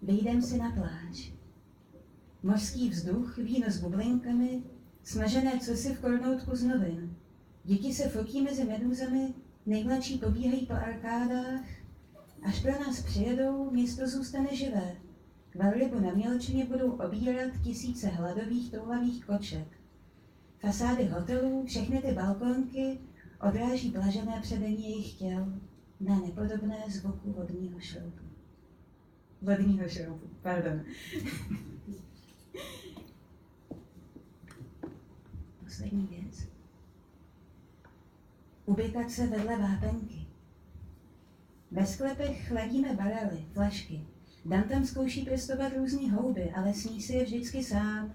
Vyjdem si na pláž. Mořský vzduch, víno s bublinkami, smažené cosi v kornoutku z novin. Děti se fotí mezi medúzami, nejmladší pobíhají po arkádách. Až pro nás přijedou, město zůstane živé. Velrybu na mělčině budou obírat tisíce hladových toulavých koček. Fasády hotelů, všechny ty balkonky odráží blažené předení jejich těl na nepodobné zvuku vodního šroubu. Vodního šroubu, pardon. Poslední věc. Ubikace vedle vápenky. Ve sklepech chladíme barely, flašky. Dan tam zkouší pěstovat různý houby, ale sní si je vždycky sám.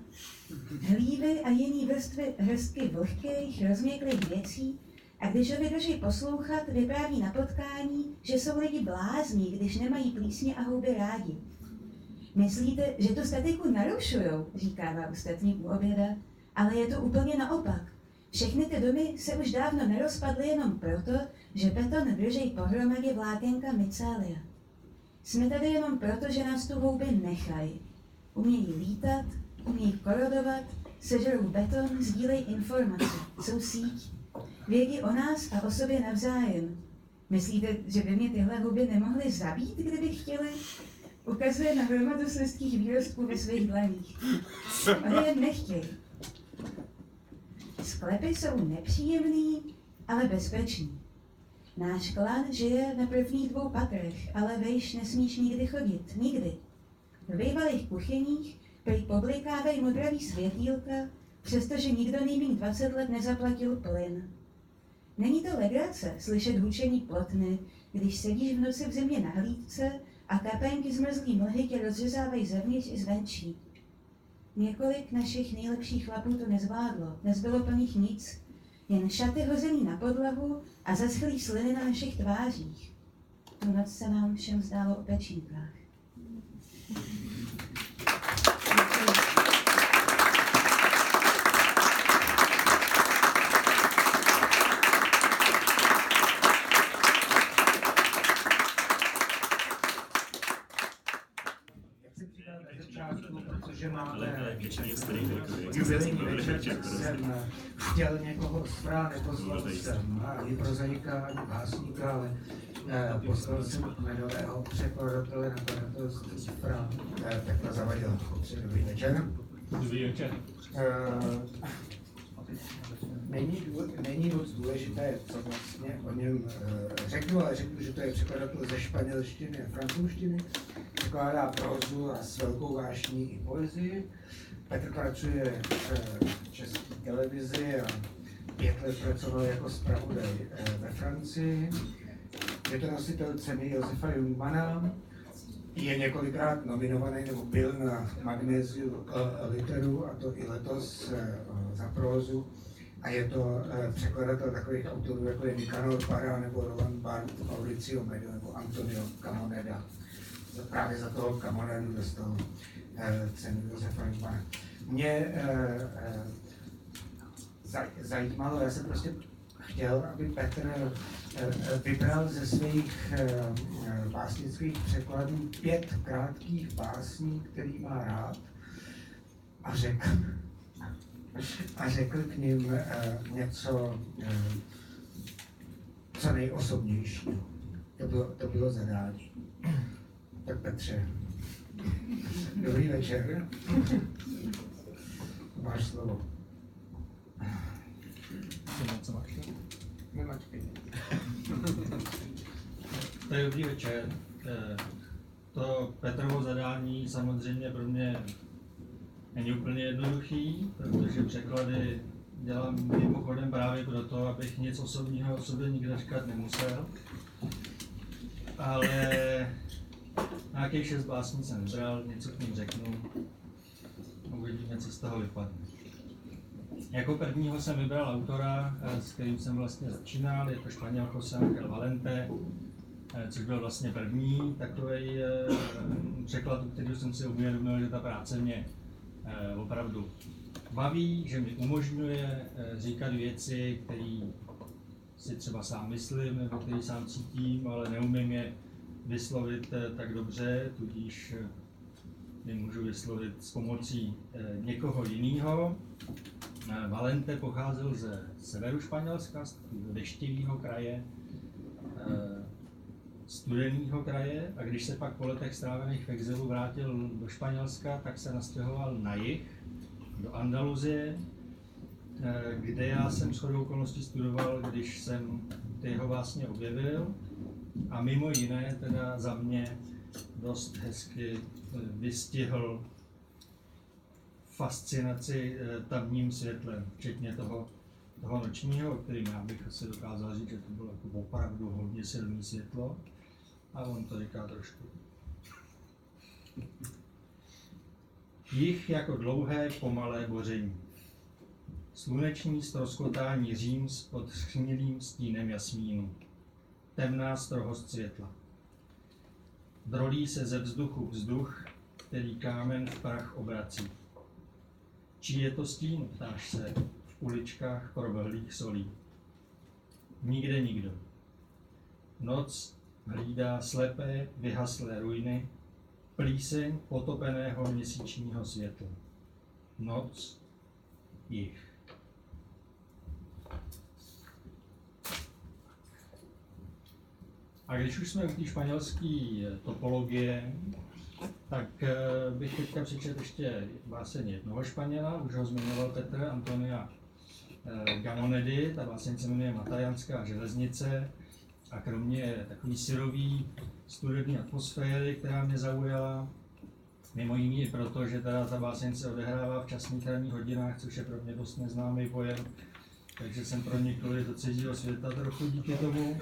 Hlívy a jiný vrstvy, hrstky vlhkých, rozměklých věcí a když ho vydrží poslouchat, vypráví na potkání, že jsou lidi blázní, když nemají plísně a houby rádi. Myslíte, že tu statiku narušujou, říkává ostatní u oběda, ale je to úplně naopak. Všechny ty domy se už dávno nerozpadly jenom proto, že beton drží pohromadě vlákenka mycélia. Jsme tady jenom proto, že nás tu houby nechají. Umějí lítat, umějí korodovat, sežerou beton, sdílejí informace, jsou síť. Vědí o nás a o sobě navzájem. Myslíte, že by mě tyhle houby nemohly zabít, kdyby chtěli? Ukazuje na hromadu slizkých výrostků ve svých dlaních. Oni je nechtějí. Sklepy jsou nepříjemný, ale bezpečný. Náš klan žije na prvních dvou patrech, ale vejš nesmíš nikdy chodit. Nikdy. V bývalých kuchyních prý poblikávají modravý světýlka, přestože nikdo nejmín 20 let nezaplatil plyn. Není to legrace slyšet hučení plotny, když sedíš v noci v zimě na hlídce a kapenky zmrzlý mlhy tě rozřezávají zevnitř i zvenčí. Několik našich nejlepších chlapů to nezvládlo, nezbylo po nich nic, jen šaty hozený na podlahu a zaschlý sliny na našich tvářích. Tu noc se nám všem zdálo o pečínkách. Jsem chtěl někoho zvát, nepozval jsem ani prozaika, ani básníka, ale eh, poslal jsem jmenového překladatele nakladatelství Fra eh, Petra Zavadila. Přeji Dobrý večer. Dobrý večer. Eh, Není, důle- není moc důležité, co vlastně o něm eh, řeknu, ale řeknu, že to je překladatel ze španělštiny a francouzštiny. Překládá prózu a s velkou vášní i poezii. Petr pracuje v české televizi a pět let pracoval jako zpravodaj eh, ve Francii. Je to nositel ceny Josefa Jungmana. Je několikrát nominovaný nebo byl na Magnéziu eh, Literu, a to i letos eh, za prózu. A je to eh, překladatel takových autorů, jako je Nicanor Parra, nebo Roland Barthes, Mauricio Medo, nebo Antonio Camoneda. Právě za toho Camonedu dostal cenu Josefa Jungmana. Mě eh, eh, zaj- zajímalo, já jsem prostě chtěl, aby Petr eh, vybral ze svých básnických překladů pět krátkých básní, který má rád a řekl, a řekl k ním něco co nejosobnějšího. To bylo, to bylo zadání. Tak Petře, dobrý večer. Máš slovo. Nemačkej. Tak dobrý večer. Eh, To Petrovo zadání samozřejmě pro mě není úplně jednoduchý, protože překlady dělám mimochodem právě proto, abych nic osobního o sobě nikde říkat nemusel. Ale nějakých šest básní jsem vybral, něco k ním řeknu. Uvidíme, co z toho vypadne. Jako prvního jsem vybral autora, eh, s kterým jsem vlastně začínal, je to Španěl José Ángel Valente, eh, což byl vlastně první takový překladu, který jsem si uvědomil, že ta práce mě eh, opravdu baví, že mi umožňuje eh, říkat věci, které si třeba sám myslím, nebo který sám cítím, ale neumím je vyslovit eh, tak dobře, tudíž eh, je můžu vyslovit s pomocí eh, někoho jiného. Eh, Valente pocházel ze severu Španělska, z deštivého kraje, eh, studeného kraje a když se pak po letech strávených v exilu vrátil do Španělska, tak se nastěhoval na jih, do Andaluzie, eh, kde já jsem shodou okolností studoval, když jsem ty jeho vlastně objevil a mimo jiné teda za mě dost hezky eh, vystihl fascinaci eh, tamním světlem, včetně toho, toho nočního, kterým já bych asi dokázal říct, že to bylo jako opravdu hodně silné světlo. A on to říká trošku. Jich jako dlouhé, pomalé boření. Sluneční stroskotání řím pod schnilým stínem jasmínu. Temná strohost světla. Drolí se ze vzduchu vzduch, který kámen v prach obrací. Čí je to stín, ptáš se, v uličkách probhlých solí. Nikde nikdo. Noc hlídá slepé, vyhaslé ruiny, plíseň potopeného měsíčního světla. Noc, jich. A když už jsme u té španělské topologie, tak eh, bych teďka přečet ještě báseň jednoho Španěla, už ho zmiňoval Petr Antonia eh, Gamonedy, ta báseň se jmenuje Matajanská železnice. A kromě takový syrový studený atmosféry, která mě zaujala, mimo jiný i proto, že teda ta báseň se odehrává v časných ranních hodinách, což je pro mě dost neznámý pojem, takže jsem pronikl do cizího světa trochu díky tomu.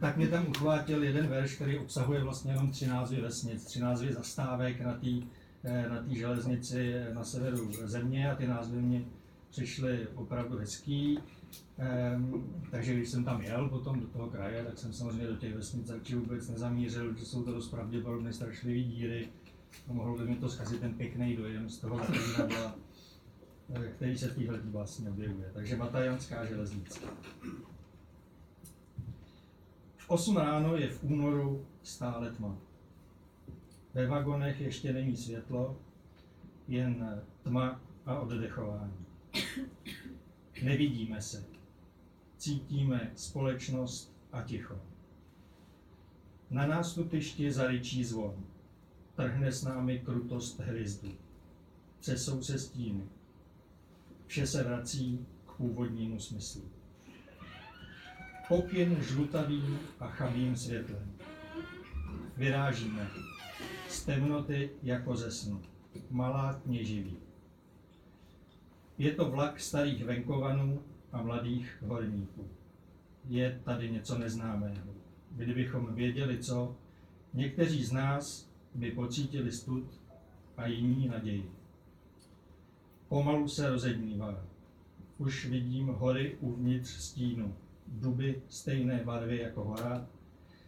Tak mě tam uchvátil jeden verš, který obsahuje vlastně jenom tři názvy vesnic, tři názvy zastávek na té na té železnici na severu země a ty názvy mě přišly opravdu hezký. Ehm, takže když jsem tam jel potom do toho kraje, tak jsem samozřejmě do těch vesnic radši vůbec nezamířil, že jsou to dost pravděpodobně strašlivé díry a mohlo by mi to zkazit ten pěkný dojem z toho eh, který se v téhle vlastně objevuje. Takže Matajanská železnice. V 8 ráno je v únoru stále tma. Ve vagonech ještě není světlo, jen tma a oddechování. Nevidíme se. Cítíme společnost a ticho. Na nástupišti zaričí zvon. Trhne s námi krutost hvězdu. Třesou se stíny. Vše se vrací k původnímu smyslu. Pokyn žlutavým a chabým světlem. Vyrážíme z temnoty jako ze snu. Malá kněživí. Je to vlak starých venkovanů a mladých horníků. Je tady něco neznámého. Kdybychom věděli co, někteří z nás by pocítili stud a jiní naději. Pomalu se rozedmívá. Už vidím hory uvnitř stínu, duby stejné barvy jako hora,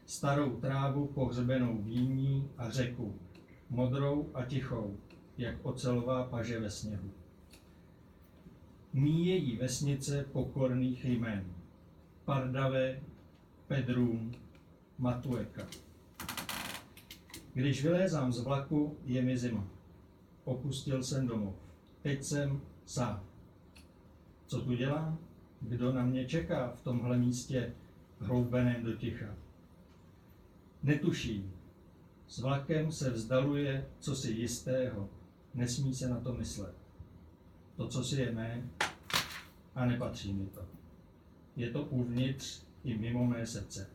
starou trávu pohřbenou víní a řeku, modrou a tichou, jak ocelová paže ve sněhu míjejí vesnice pokorných jmen. Pardave, Pedrum, Matueka. Když vylézám z vlaku, je mi zima. Opustil jsem domov. Teď jsem sám. Co tu dělám? Kdo na mě čeká v tomhle místě hroubeném do ticha? Netuším. S vlakem se vzdaluje cosi jistého. Nesmí se na to myslet to, co si je mé, a nepatří mi to. Je to uvnitř i mimo mé srdce.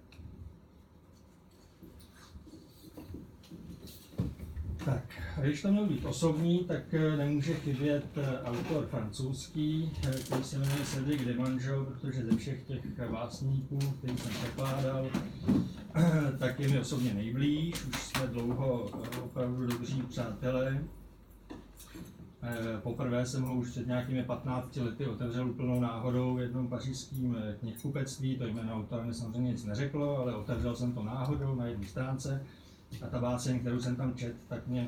Tak, když to měl být osobní, tak eh, nemůže chybět eh, autor francouzský, eh, který se jmenuje Cedric Demangeau, protože ze všech těch básníků, který jsem překládal, tak je mi osobně nejblíž, už jsme dlouho opravdu dobří přátelé. Poprvé jsem ho už před nějakými 15 lety otevřel úplnou náhodou v jednom pařížském knihkupectví, to jméno autora mi samozřejmě nic neřeklo, ale otevřel jsem to náhodou na jedné stránce A ta báseň, kterou jsem tam čet, tak mě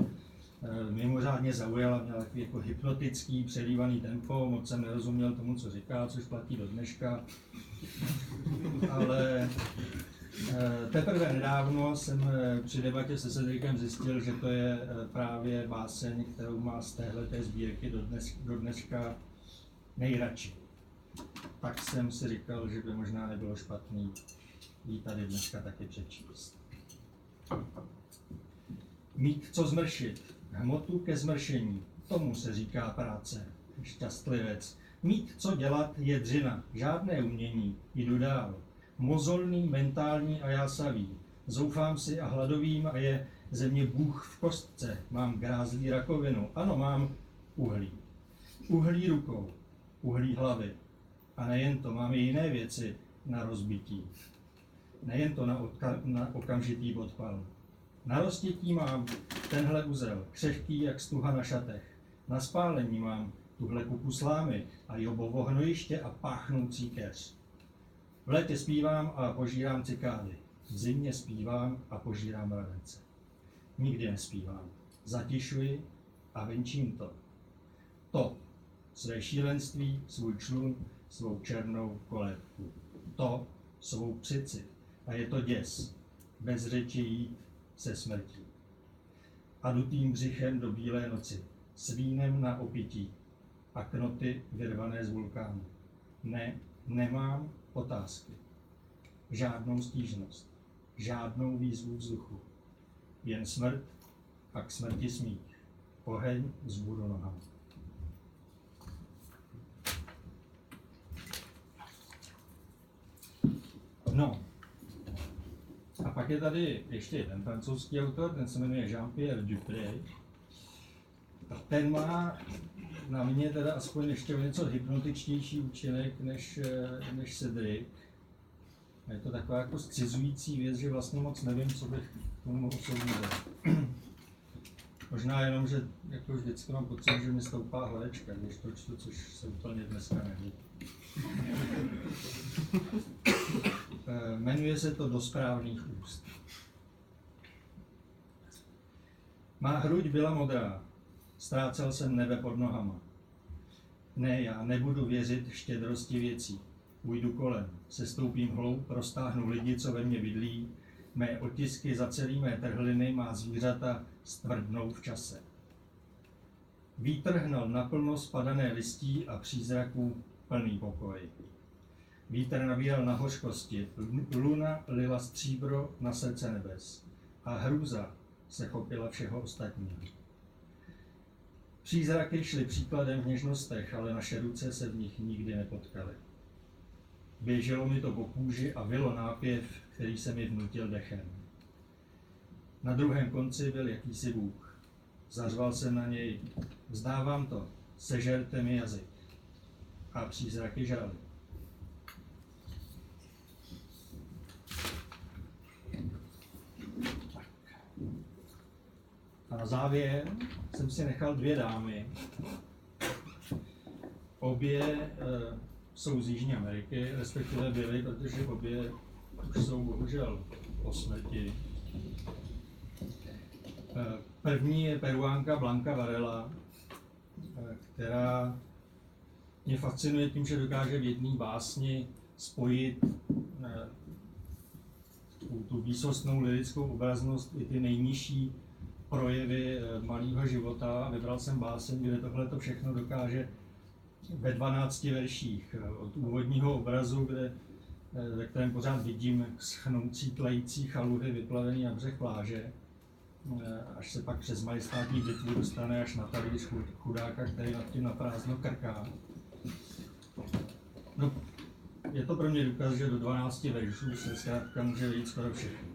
eh, mimořádně zaujala, měla takový jako hypnotický, přelívaný tempo, moc jsem nerozuměl tomu, co říká, což platí do dneška. Ale eh, teprve nedávno jsem eh, při debatě se Cedricem zjistil, že to je právě báseň, kterou má z téhle sbírky do, dnes, do dneška nejradši. Tak jsem si říkal, že by možná nebylo špatný ji tady dneska taky přečíst. Mít co zmršit, hmotu ke zmršení, tomu se říká práce, šťastlivec. Mít co dělat je dřina, žádné umění, jdu dál. Mozolný, mentální a jásavý. Zoufám si a hladovým a je ze mě Bůh v kostce. Mám grázlý rakovinu, ano, mám uhlí. Uhlí rukou, uhlí hlavy. A nejen to, mám i jiné věci na rozbití. Nejen to na, odka- na okamžitý odpal. Na mám tenhle uzel, křehký jak stuha na šatech. Na spálení mám tuhle kupu slámy a jobovo hnojiště a páchnoucí keř. V létě zpívám a požírám cikády. V zimě zpívám a požírám mravence. Nikdy nespívám. Zatišuji a venčím to. To, své šílenství, svůj člun, svou černou kolébku. To, svou přici. A je to děs. Bez řeči jít se smrtí. A dutým břichem do bílé noci. S vínem na opití. A knoty vyrvané z vulkánu. Ne, nemám otázky. Žádnou stížnost. Žádnou výzvu vzduchu. Jen smrt a k smrti smích. Oheň z budu nohama. No. A pak je tady ještě jeden francouzský autor, ten se jmenuje Jean-Pierre Dupré. A ten má na mě teda aspoň ještě o něco hypnotičtější účinek než, eh, než Cedric. A je to taková jako zcizující věc, že vlastně moc nevím, co bych k tomu mohl. Možná jenom, že jako vždycky mám pocit, že mi stoupá hladečka, když to čtu, což se úplně dneska neví. Eh, Jmenuje se to Do správných úst. Má hruď byla modrá, ztrácel jsem nebe pod nohama. Ne, já nebudu věřit štědrosti věcí. Ujdu kolem, sestoupím hloub, roztáhnu lidi, co ve mně bydlí, mé otisky za celý mé trhliny má zvířata stvrdnou v čase. Vítr hnal naplno spadané listí a přízraků plný pokoj. Vítr nabíral na hořkosti, luna lila stříbro na srdce nebes a hrůza se chopila všeho ostatního. Přízraky šly příkladem v něžnostech, ale naše ruce se v nich nikdy nepotkaly. Běželo mi to po kůži a vylo nápěv, který se mi vnutil dechem. Na druhém konci byl jakýsi Bůh. Zařval jsem na něj, vzdávám to, sežerte mi jazyk. A přízraky žaly. A na závěr jsem si nechal dvě dámy. Obě e, jsou z Jižní Ameriky, respektive byly, protože obě už jsou bohužel po smrti. E, první je peruánka Blanca Varela, e, která mě fascinuje tím, že dokáže v jedné básni spojit tu, tu výsostnou lirickou obraznost i ty nejnižší projevy eh, malého života a vybral jsem báseň, kde tohle to všechno dokáže ve 12 verších. eh, Od úvodního obrazu, kde, eh, ve kterém pořád vidím schnoucí, tlející chaluhy vyplavený na břeh pláže, eh, až se pak přes majestátní bitvu dostane až na tady chudáka, který nad tím na prázdno krká. No, je to pro mě důkaz, že do 12 veršů se zkrátka může vyjít skoro všechno.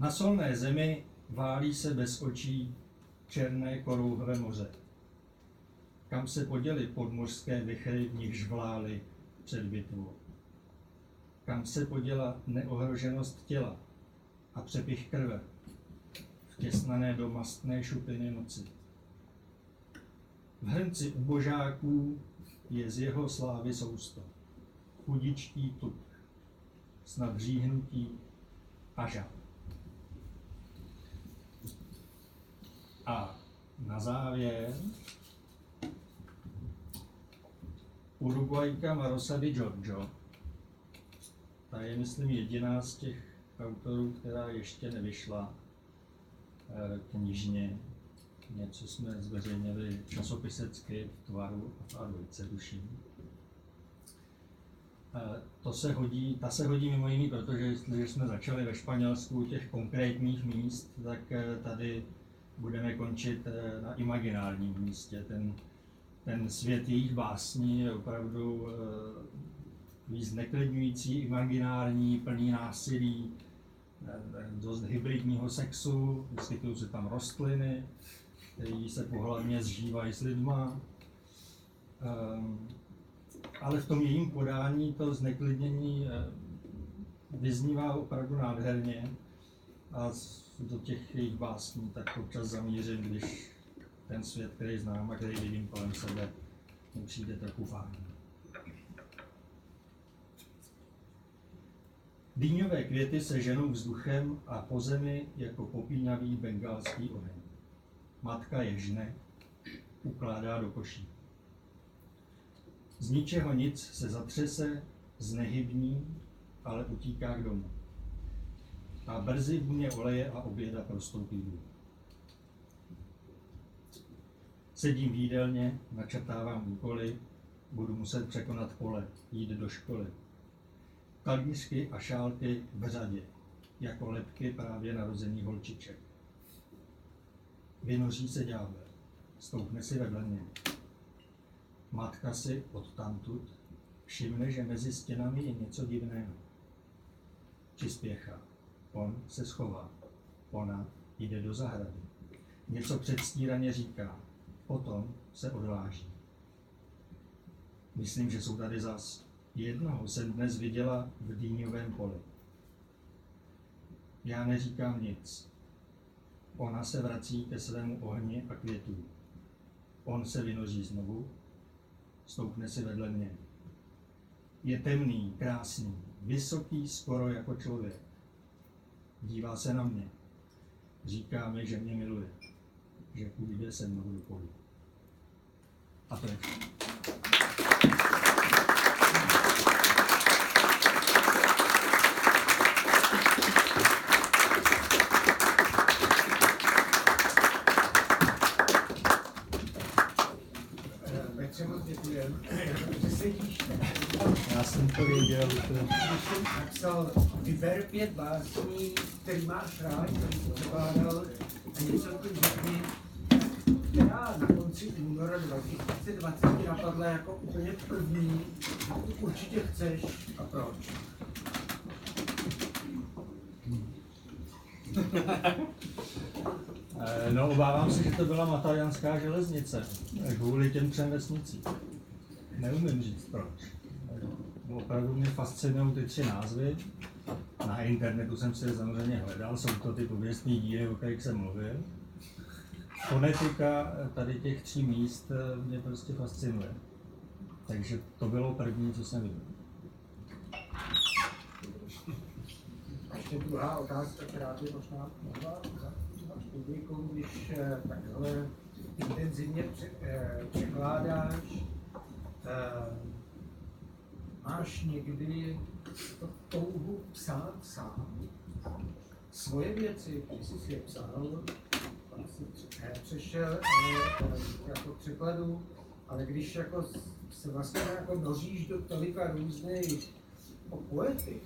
Na solné zemi válí se bez očí černé korouhové moře. Kam se poděly podmořské vychry, v nichž vlály před bitvou. Kam se poděla neohroženost těla a přepich krve, vtěsnané do mastné šupiny noci. V hrnci ubožáků je z jeho slávy sousto, chudičký tuk. snad říhnutí a žal. A na závěr Uruguayka Marosa di Giorgio. Ta je, myslím, jediná z těch autorů, která ještě nevyšla eh, knižně. Něco jsme zveřejnili časopisecky v tvaru a v A2, tuším. Eh, To se hodí, ta se hodí mimo jiný, protože jestliže jsme začali ve Španělsku těch konkrétních míst, tak eh, tady budeme končit eh, na imaginárním místě. Ten, ten svět jejich básní je opravdu eh, takový zneklidňující, imaginární, plný násilí, eh, dost hybridního sexu, vyskytují se tam rostliny, které se pohlavně zžívají s lidma. Ale v tom jejím podání to zneklidnění vyznívá opravdu nádherně a do těch jejich básní tak občas zamířím, když ten svět, který znám a který vidím kolem sebe, mi přijde trochu fajn. Dýňové květy se ženou vzduchem a po zemi jako popínavý bengálský oheň. Matka je žne, ukládá do koší. Z ničeho nic se zatřese, znehybní, ale utíká k domu. A brzy vůně oleje a oběda prostoupí. Sedím v jídelně, načrtávám úkoly, budu muset překonat pole, jít do školy. Kalířky a šálky v řadě, jako lepky právě narozených holčiček. Vynoří se ďábel, stoupne si vedle mě. Matka si odtamtud všimne, že mezi stěnami je něco divného. Přispěchá. On se schová. Ona jde do zahrady. Něco předstíraně říká. Potom se odváží. Myslím, že jsou tady zas. Jednoho jsem dnes viděla v dýňovém poli. Já neříkám nic. Ona se vrací ke svému ohni a květům. On se vynoří znovu, stoupne si vedle mě. Je temný, krásný, vysoký, skoro jako člověk. Dívá se na mě. Říká mi, že mě miluje, že půjde se mnou do polu. A to je Já jsem to věděl, napsal vyber pět básní, který máš rád, který jsi překládal, a něco tím řekni, která na konci února 2020 ti napadla jako úplně první, tu určitě chceš a proč. Eh, No, obávám se, že to byla Matajanská železnice, eh, kvůli těm třem vesnicím. Neumím říct proč. Eh, Opravdu mě fascinují ty tři názvy. Na internetu jsem si samozřejmě hledal, jsou to ty pověstní díly, o kterých jsem mluvil. Fonetika eh, tady těch tří míst eh, mě prostě fascinuje. Takže to bylo první, co jsem viděl. Ještě druhá otázka, která by možná mohla publikum, když eh, takhle intenzivně pře- překládáš, máš někdy touhu psát sám svoje věci, když jsi si je psal, pak si pře- přešel ale, eh, jako překladu, ale když jako se vlastně jako noříš do tolika různých o poety,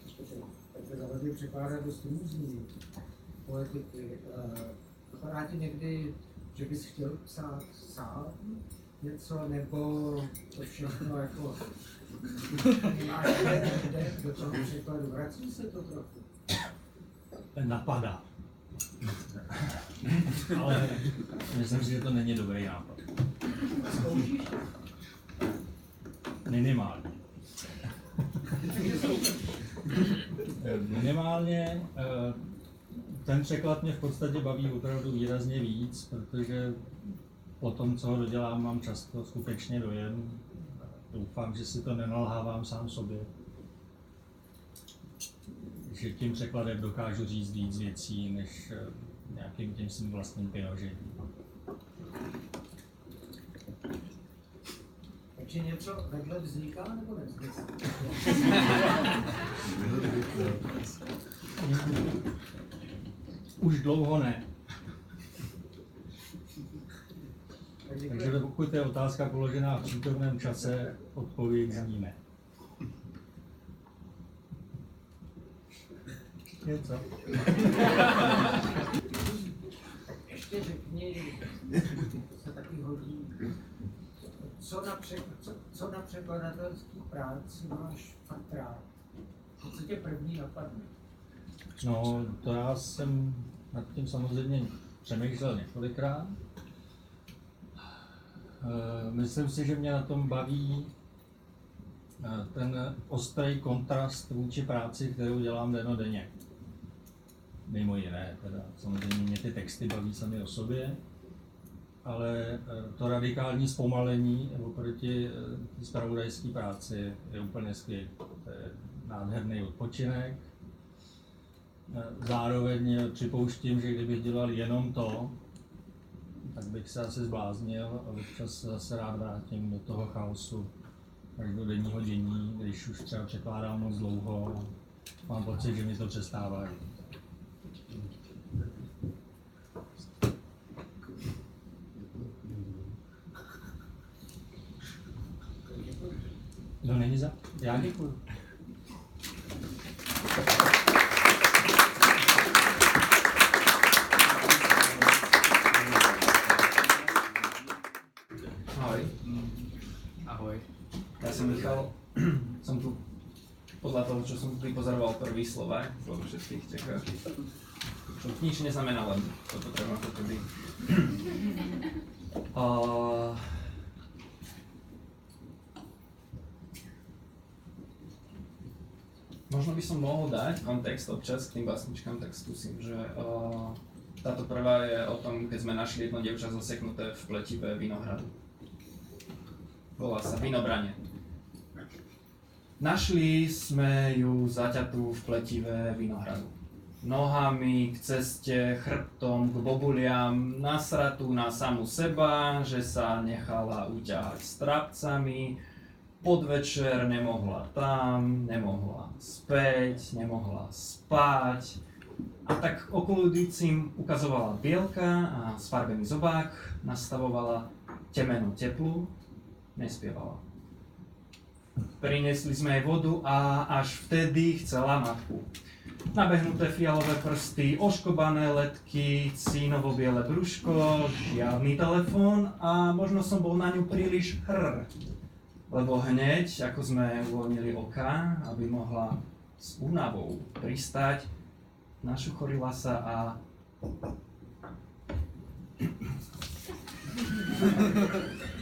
Petr Zavadil překládá dost různý poetiky. eh, Napadá ti někdy, že bys chtěl psát sám něco, nebo to všechno jako Vrací se to trochu. Napadá. Ale myslím si, že to není dobrý nápad. Zkoušíš? Minimálně. Minimálně eh, ten překlad mě v podstatě baví opravdu výrazně víc, protože po tom, co ho dodělám, mám často skutečně dojem. Doufám, že si to nenalhávám sám sobě. že tím překladem dokážu říct víc věcí, než eh, nějakým tím svým vlastním vynožením. Takže něco vedle vzniká nebo nevzniká? Už dlouho ne. Takže pokud je otázka položená v přítomném čase, odpověď zní ne. Něco. Ještě řekni, se taky hodí, co na, přek, co, co na překladatelský práci máš fakt rád? Co tě první napadne? No, to já jsem nad tím samozřejmě přemýšlel několikrát. Eh, Myslím si, že mě na tom baví eh, ten ostrý kontrast vůči práci, kterou dělám denodenně. Mimo jiné, teda samozřejmě mě ty texty baví sami o sobě, ale eh, to radikální zpomalení oproti spravodajské práci je úplně skvělé. To je nádherný odpočinek, Zároveň připouštím, že kdybych dělal jenom to, tak bych se asi zbláznil a občas se zase rád vrátím do toho chaosu až do denního dění, když už třeba překládám moc dlouho, mám pocit, že mi to přestává. No není za... Já děkuju. Som Michal, som tu podľa toho, čo som tu pozoroval prvý Slovák vo všetkých Čechách. Čo nič neznamená, len toto treba ako keby. Uh, možno by som mohol dať kontext občas k tým básničkám, tak skúsim, že uh, táto prvá je o tom, keď sme našli jedno dievča zaseknuté v pletivé vinohradu. Volá sa Vinobranie. Našli sme ju zaťatú v pletivé vinohradu. Nohami k ceste, chrbtom k bobuliam, nasratú na samu seba, že sa nechala uťahať strapcami, podvečer nemohla tam, nemohla späť, nemohla spať. A tak okoludícim ukazovala bielka a sfarbený zobák, nastavovala temenu teplu, nespievala. Prinesli sme jej vodu a až vtedy chcela matku. Nabehnuté fialové prsty, oškobané letky, cínovo-biele brúško, žiadny telefón a možno som bol na ňu príliš hr. Lebo hneď, ako sme uvoľnili oka, aby mohla s únavou pristať, našuchorila sa a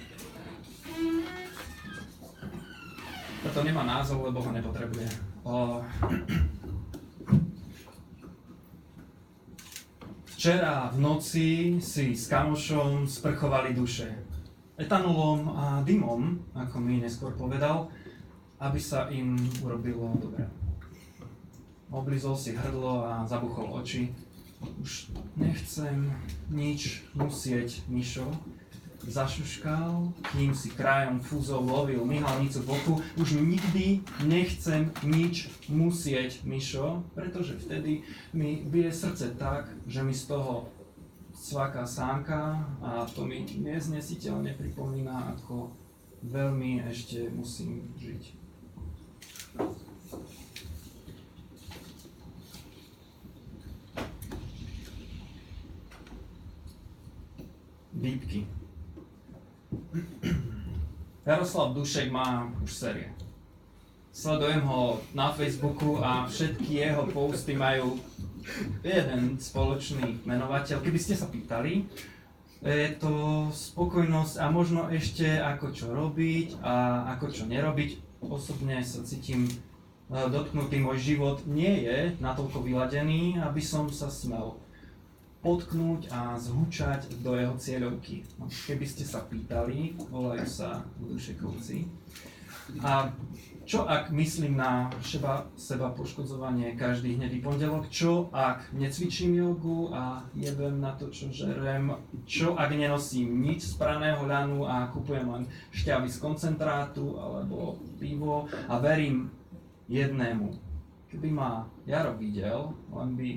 Toto nemá názov, lebo ho nepotrebuje. O... Včera v noci si s kamošom sprchovali duše. Etanolom a dymom, ako mi neskôr povedal, aby sa im urobilo dobre. Oblizol si hrdlo a zabuchol oči. Už nechcem nič musieť, Mišo, zašuškal, kým si krajom fúzov lovil myhalnicu v boku. Už nikdy nechcem nič musieť, Mišo, pretože vtedy mi bije srdce tak, že mi z toho cvaká sánka a to mi neznesiteľne pripomína, ako veľmi ešte musím žiť. Výpky. Jaroslav Dušek má už série. Sledujem ho na Facebooku a všetky jeho posty majú jeden spoločný menovateľ. Keby ste sa pýtali, je to spokojnosť a možno ešte ako čo robiť a ako čo nerobiť. Osobne sa cítim e, dotknutý, môj život nie je natoľko vyladený, aby som sa smel potknúť a zhučať do jeho cieľovky. Keby ste sa pýtali, volajú sa Dušekovci. A čo ak myslím na seba, seba poškodzovanie každý hnedý pondelok? Čo ak necvičím jogu a jebem na to, čo žerem? Čo ak nenosím nič z praného ľanu a kupujem len šťavy z koncentrátu alebo pivo a verím jednému. Keby ma Jaro videl, len by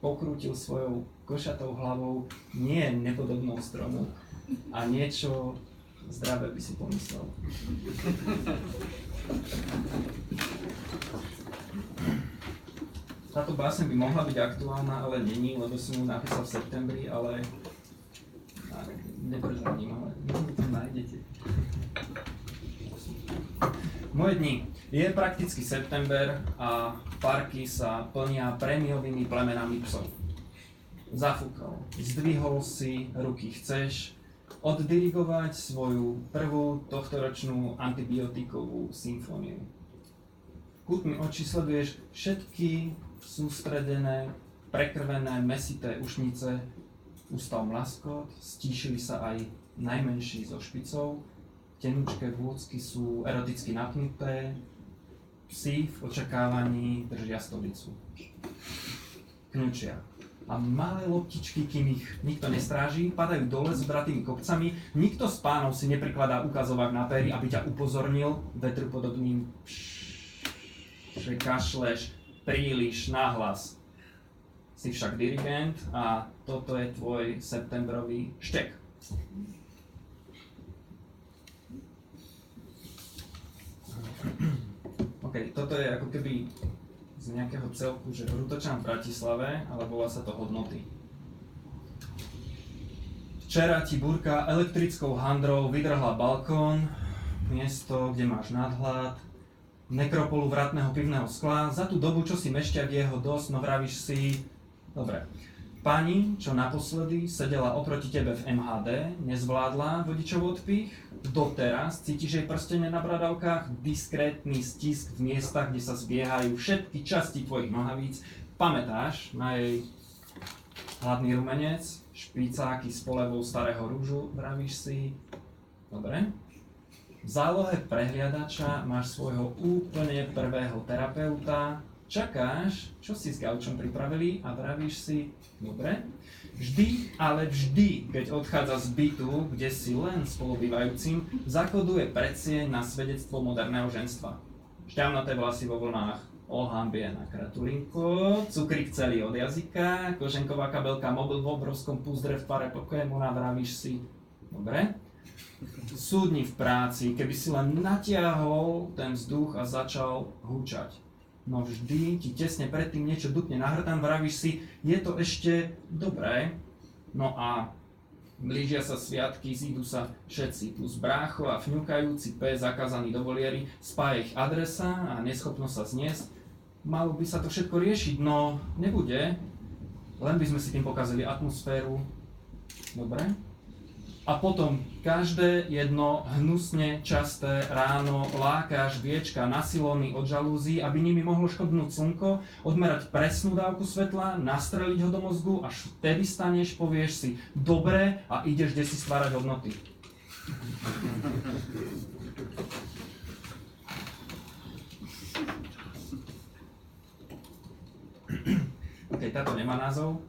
pokrútil svojou košatou hlavou nie nepodobnou stromu a niečo zdravé by si pomyslel. Táto báseň by mohla byť aktuálna, ale není, lebo som ju napísal v septembri, ale neprezradím, ale možno to nájdete. Moje dni. Je prakticky september a parky sa plnia prémiovými plemenami psov. Zafúkal, zdvihol si, ruky chceš, oddirigovať svoju prvú tohtoročnú antibiotikovú symfóniu. Kútmi očí sleduješ všetky sústredené, prekrvené, mesité ušnice, ustal mlaskot, stíšili sa aj najmenší zo špicov, tenučké vôcky sú eroticky napnuté, psi v očakávaní držia stolicu. Kňučia. A malé loptičky, kým ich nikto nestráži, padajú dole s bratými kopcami. Nikto z pánov si neprikladá ukazovák na péry, aby ťa upozornil vetrupodobným že kašleš príliš nahlas. Si však dirigent a toto je tvoj septembrový štek. OK, toto je ako keby z nejakého celku, že Hrutočan v Bratislave, ale volá sa to hodnoty. Včera ti burka elektrickou handrou vydrhla balkón, miesto, kde máš nadhľad, nekropolu vratného pivného skla. Za tú dobu, čo si mešťak jeho dosť, no vravíš si, dobre, pani, čo naposledy sedela oproti tebe v MHD, nezvládla vodičov odpich, doteraz cítiš jej prstenie na bradavkách, diskrétny stisk v miestach, kde sa zbiehajú všetky časti tvojich nohavíc, pamätáš na jej hladný rumenec, špicáky s polevou starého rúžu, vravíš si, dobre, v zálohe prehliadača máš svojho úplne prvého terapeuta, čakáš, čo si s gaučom pripravili a vravíš si, dobre, vždy, ale vždy, keď odchádza z bytu, kde si len spolubývajúcim, zakoduje predsieň na svedectvo moderného ženstva. Šťavnaté vlasy vo vlnách, ohambie na kratulinko, cukrík celý od jazyka, koženková kabelka, mobil v obrovskom púzdre v tvare Pokémona, vravíš si, dobre, súdni v práci, keby si len natiahol ten vzduch a začal húčať. No vždy ti tesne predtým niečo dupne na hrtan, vravíš si, je to ešte dobré. No a blížia sa sviatky, zídu sa všetci, plus brácho a fňukajúci pes zakázaný do voliery, spája ich adresa a neschopnosť sa zniesť. Malo by sa to všetko riešiť, no nebude, len by sme si tým pokazili atmosféru. Dobre? A potom každé jedno hnusne časté ráno lákáš viečka na silóny od žalúzí, aby nimi mohlo škodnúť slnko, odmerať presnú dávku svetla, nastreliť ho do mozgu, až vtedy staneš, povieš si dobre a ideš kde si stvárať hodnoty. OK, táto nemá názov.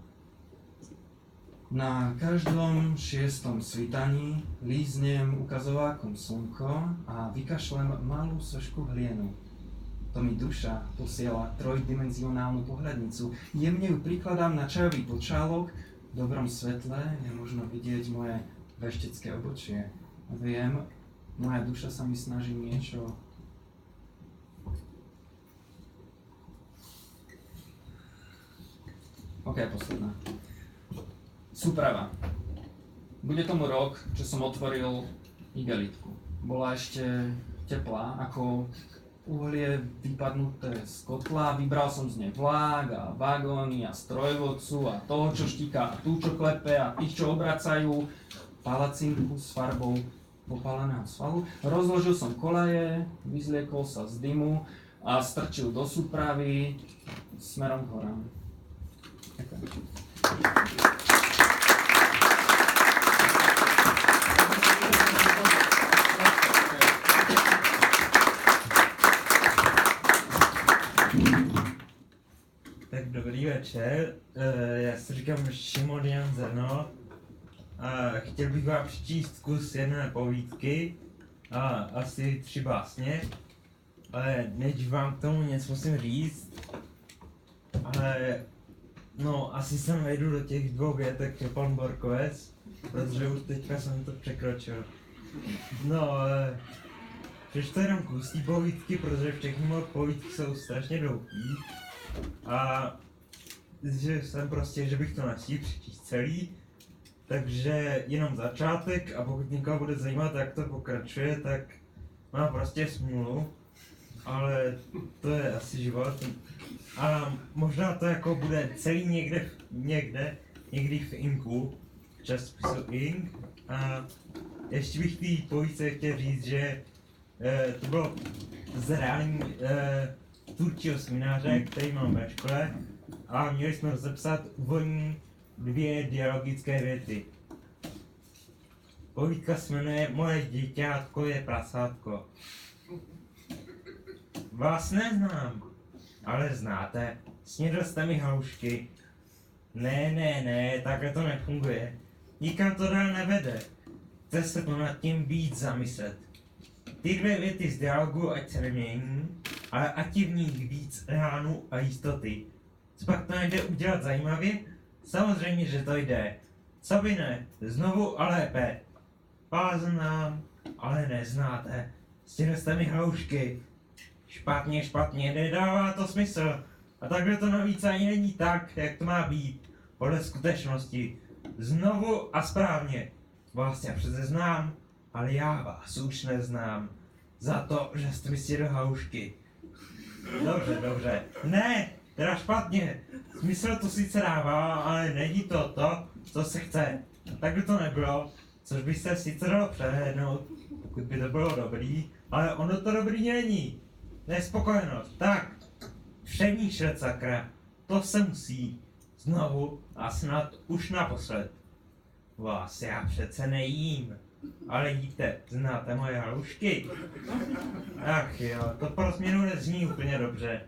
Na každom šiestom svitaní líznem ukazovákom slnko a vykašlem malú sošku hlienu. To mi duša posiela trojdimenzionálnu pohľadnicu. Jemne ju prikladám na čajový počálok. V dobrom svetle je možno vidieť moje veštecké obočie. Viem, moja duša sa mi snaží niečo OK, posledná. Súprava. Bude tomu rok, čo som otvoril igelitku. Bola ešte teplá, ako uhlie vypadnuté z kotla, vybral som z nej vlák a vagóny a strojvodcu a toho, čo štíka a tú, čo klepe a tých, čo obracajú palacinku s farbou popáleného svalu. Rozložil som kolaje, vyzliekol sa z dymu a strčil do súpravy smerom k horám. Ďakujem. Večer, Eh, já se říkám Šimon Jan Zerno a chtěl bych vám přečíst kus jedné povídky a asi tři básně, ale než vám k tomu něco musím říct, ale no asi jsem vejdu do těch dvou větek jako pan Borkovec, protože už teďka jsem to překročil. No, eh, přečtu jenom kus té povídky, protože všechny moje povídky jsou strašně dlouhý. A že jsem prostě, že bych to nestihl přečíst celý, takže jenom začátek a pokud někoho bude zajímat, jak to pokračuje, tak má prostě smůlu, ale to je asi život. A možná to jako bude celý někde, někde, někdy v Inku, časopisu Ink. A ještě bych té povídce chtěl říct, že eh, to bylo z reální eh, tvůrčího semináře, který mám ve škole a měli jsme rozepsat úvodní dvě dialogické věty. Povídka se jmenuje Moje děťátko je prasátko. Vás neznám, ale znáte. Snědl jste mi houšky. Ne, ne, ne, takhle to nefunguje. Nikam to dál nevede. Chce se to nad tím víc zamyslet. Ty dvě věty z dialogu ať se nemění, ale ať je v nich víc reálnu a jistoty. Co pak to nejde udělat zajímavě? Samozřejmě, že to jde. Co by ne? Znovu a lépe. Vás znám, ale neznáte. Stěli jste mi hloušky. Špatně, špatně, nedává to smysl. A takhle to navíc ani není tak, jak to má být. Podle skutečnosti. Znovu a správně. Vás já přece znám, ale já vás už neznám. Za to, že jste mi stěli hloušky. Dobře, dobře. Ne, teda špatně. Smysl to sice dává, ale není to to, co se chce. Tak by to nebylo, což by se sice dalo přehlédnout, pokud by to bylo dobrý, ale ono to dobrý není. Nespokojenost, tak. Přemýšlet sakra, to se musí. Znovu a snad už naposled. Vás já přece nejím. Ale jíte, znáte moje halušky? Ach jo, to pro změnu nezní úplně dobře.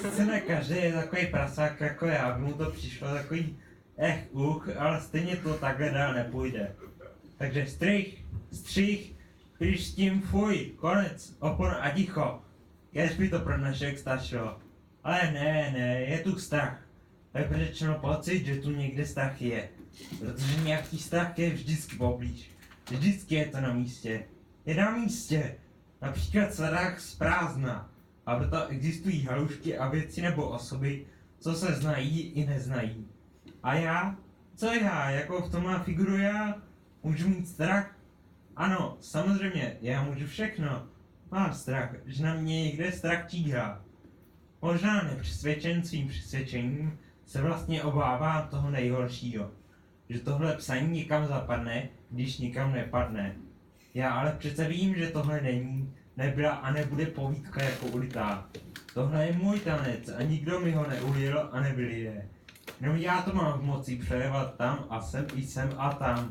Sice každý je takový prasák jako já, by mu to přišlo takový eh uch, ale stejně to takhle dál nepůjde. Takže střih, střih, pryč s tím fuj, konec, opon a ticho. Kež by to pro dnešek stačilo. Ale ne, ne, je tu strach. Tak řečeno pocit, že tu někde strach je. Protože nějaký strach je vždycky poblíž. Vždycky je to na místě. Je na místě. Například strach z prázdna. A proto existují halušky a věci nebo osoby, co se znají i neznají. A já? Co já? Jako v tom má figuru já? Můžu mít strach? Ano, samozřejmě, já můžu všechno. Mám strach, že na mě někde strach číhá. Možná nepřesvědčen svým přesvědčením se vlastně obávám toho nejhoršího. Že tohle psaní někam zapadne, když nikam nepadne. Já ale přece vím, že tohle není, nebyla a nebude povídka jako ulitá. Tohle je můj tanec a nikdo mi ho neulil a nebyli Jenom já to mám v moci přejevat tam a sem i sem a tam.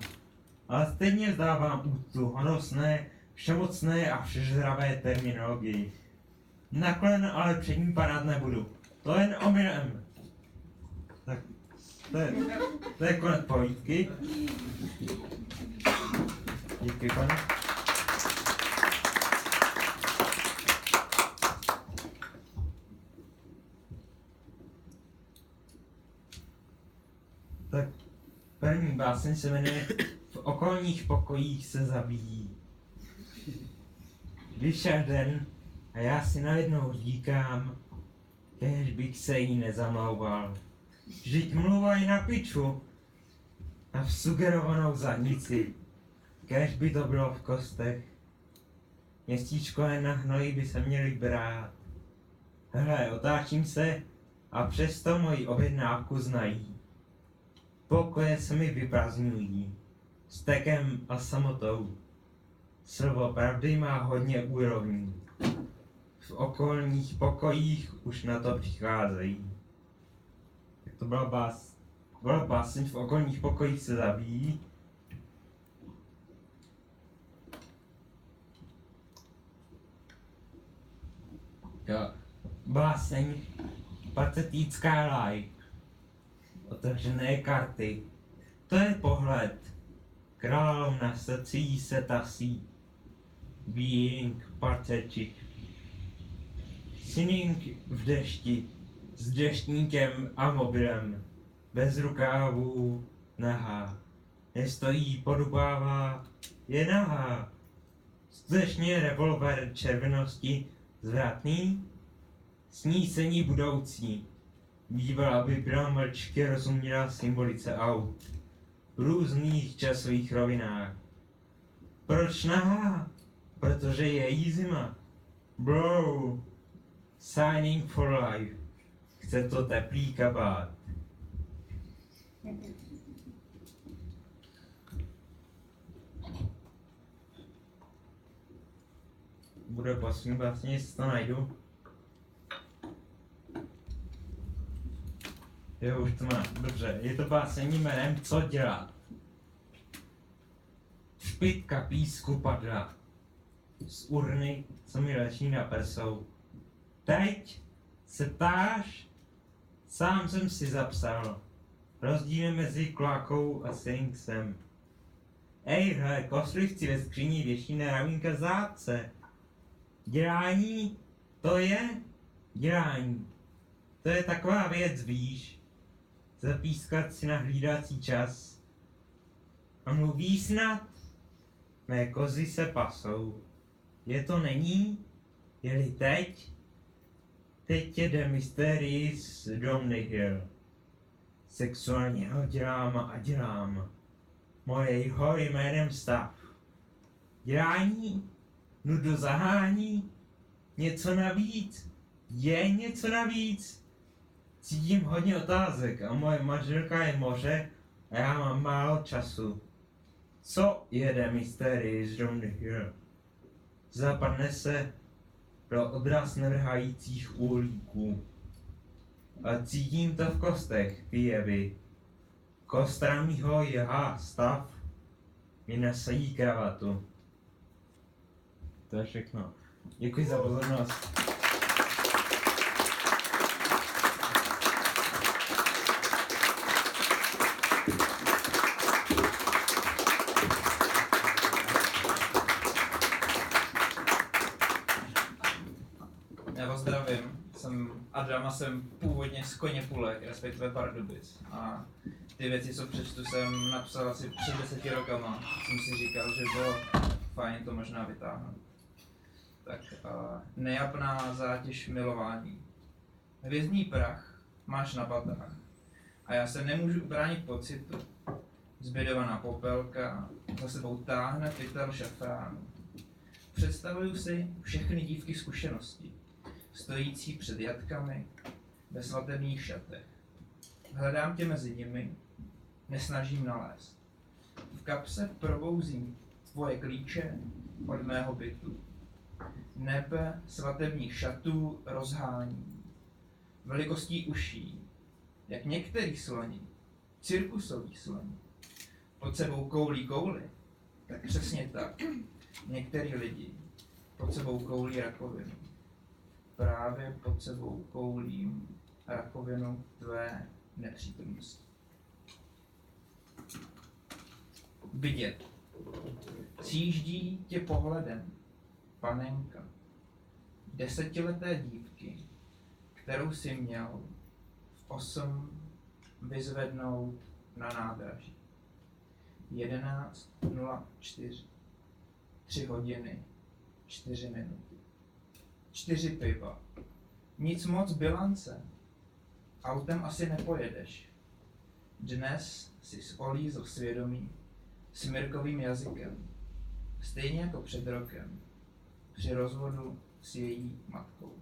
Ale stejně zdávám úctu honosné, všemocné a všežravé terminologii. Naklen ale před ním padat nebudu. To jen omylem. To je, to je konec povídky. Děkuji, pane. Tak první báseň se jmenuje V okolních pokojích se zabíjí. Vyšel den a já si najednou říkám, kež bych se jí nezamlouval. Vždyť mluvají na piču a v sugerovanou zadnici. Kež by to bylo v kostech. Městíčko jen na hnoji by se měli brát. Hele, otáčím se a přesto moji objednávku znají. Pokoje se mi vyprazňují. Stekem a samotou. Slovo pravdy má hodně úrovní. V okolních pokojích už na to přicházejí. To byla bás. Byla báseň v okolních pokojích se zabíjí. Jo. Báseň patetická laj. otevřené karty. To je pohled. Královna srdcí se tasí. Being pathetic. Sinning v dešti, s deštníkem a mobilem, bez rukávů, nahá. Nestojí, podupává, je nahá. Skutečně revolver červenosti zvratný, snícení budoucí. Bývala by byla mlčky rozuměla symbolice aut v různých časových rovinách. Proč nahá? Protože je jí zima. Bro, signing for life. Chce to teplý kabát. Bude poslední vlastně, jestli to najdu. Jo, už to mám. Dobře, je to básení jménem Co dělat? Špitka písku padla z urny, co mi leží na prsou. Teď se ptáš? Sám jsem si zapsal. Rozdíl mezi klákou a Sphinxem. Ej, hele, koslivci ve skříni věší na ramínka záce. Dělání, to je dělání. To je taková věc, víš. Zapískat si na hlídací čas. A mluví snad? Mé kozy se pasou. Je to není? Je-li teď? Teď jede Mysteries. Sexuálně ho dělám a dělám. Moje jeho jménem stav. Dělání? Nudu zahání? Něco navíc? Je něco navíc? Cítím hodně otázek a moje manželka je moře a já mám málo času. Co jede Mysteries Domnihill? Zapadne se pro odraz nevrhajících uhlíků. Cítím to v kostech, výjevy. Kostra mýho jehá stav mi nesají kravatu. To je všechno. Děkuji za pozornost. Já vás zdravím, jsem Adam a jsem původně z Koně Půlek, respektive Pardubic. A ty věci, co přečtu, jsem napsal asi před deseti rokama. Jsem si říkal, že bylo fajn to možná vytáhnout. Tak a nejapná zátěž milování. Hvězdný prach máš na patách. A já se nemůžu ubránit pocitu. Zbědovaná popelka za sebou táhne pytel šafránu. Představuju si všechny dívky zkušeností stojící před jatkami ve svatebních šatech. Hledám tě mezi nimi, nesnažím nalézt. V kapse probouzím tvoje klíče od mého bytu. Nebe svatebních šatů rozhání. Velikostí uší, jak některý sloni, cirkusový sloni, pod sebou koulí kouli, tak přesně tak. Některý lidi pod sebou koulí rakovinu právě pod sebou koulím rakovinu tvé nepřítomnosti. Vidět. Cíždí tě pohledem, panenka, desetileté dívky, kterou si měl v osm vyzvednout na nádraží. 11.04. 3 hodiny, 4 minuty čtyři piva. Nic moc bilance. Autem asi nepojedeš. Dnes si zolízl svědomí s Mirkovým jazykem. Stejně jako před rokem. Při rozvodu s její matkou.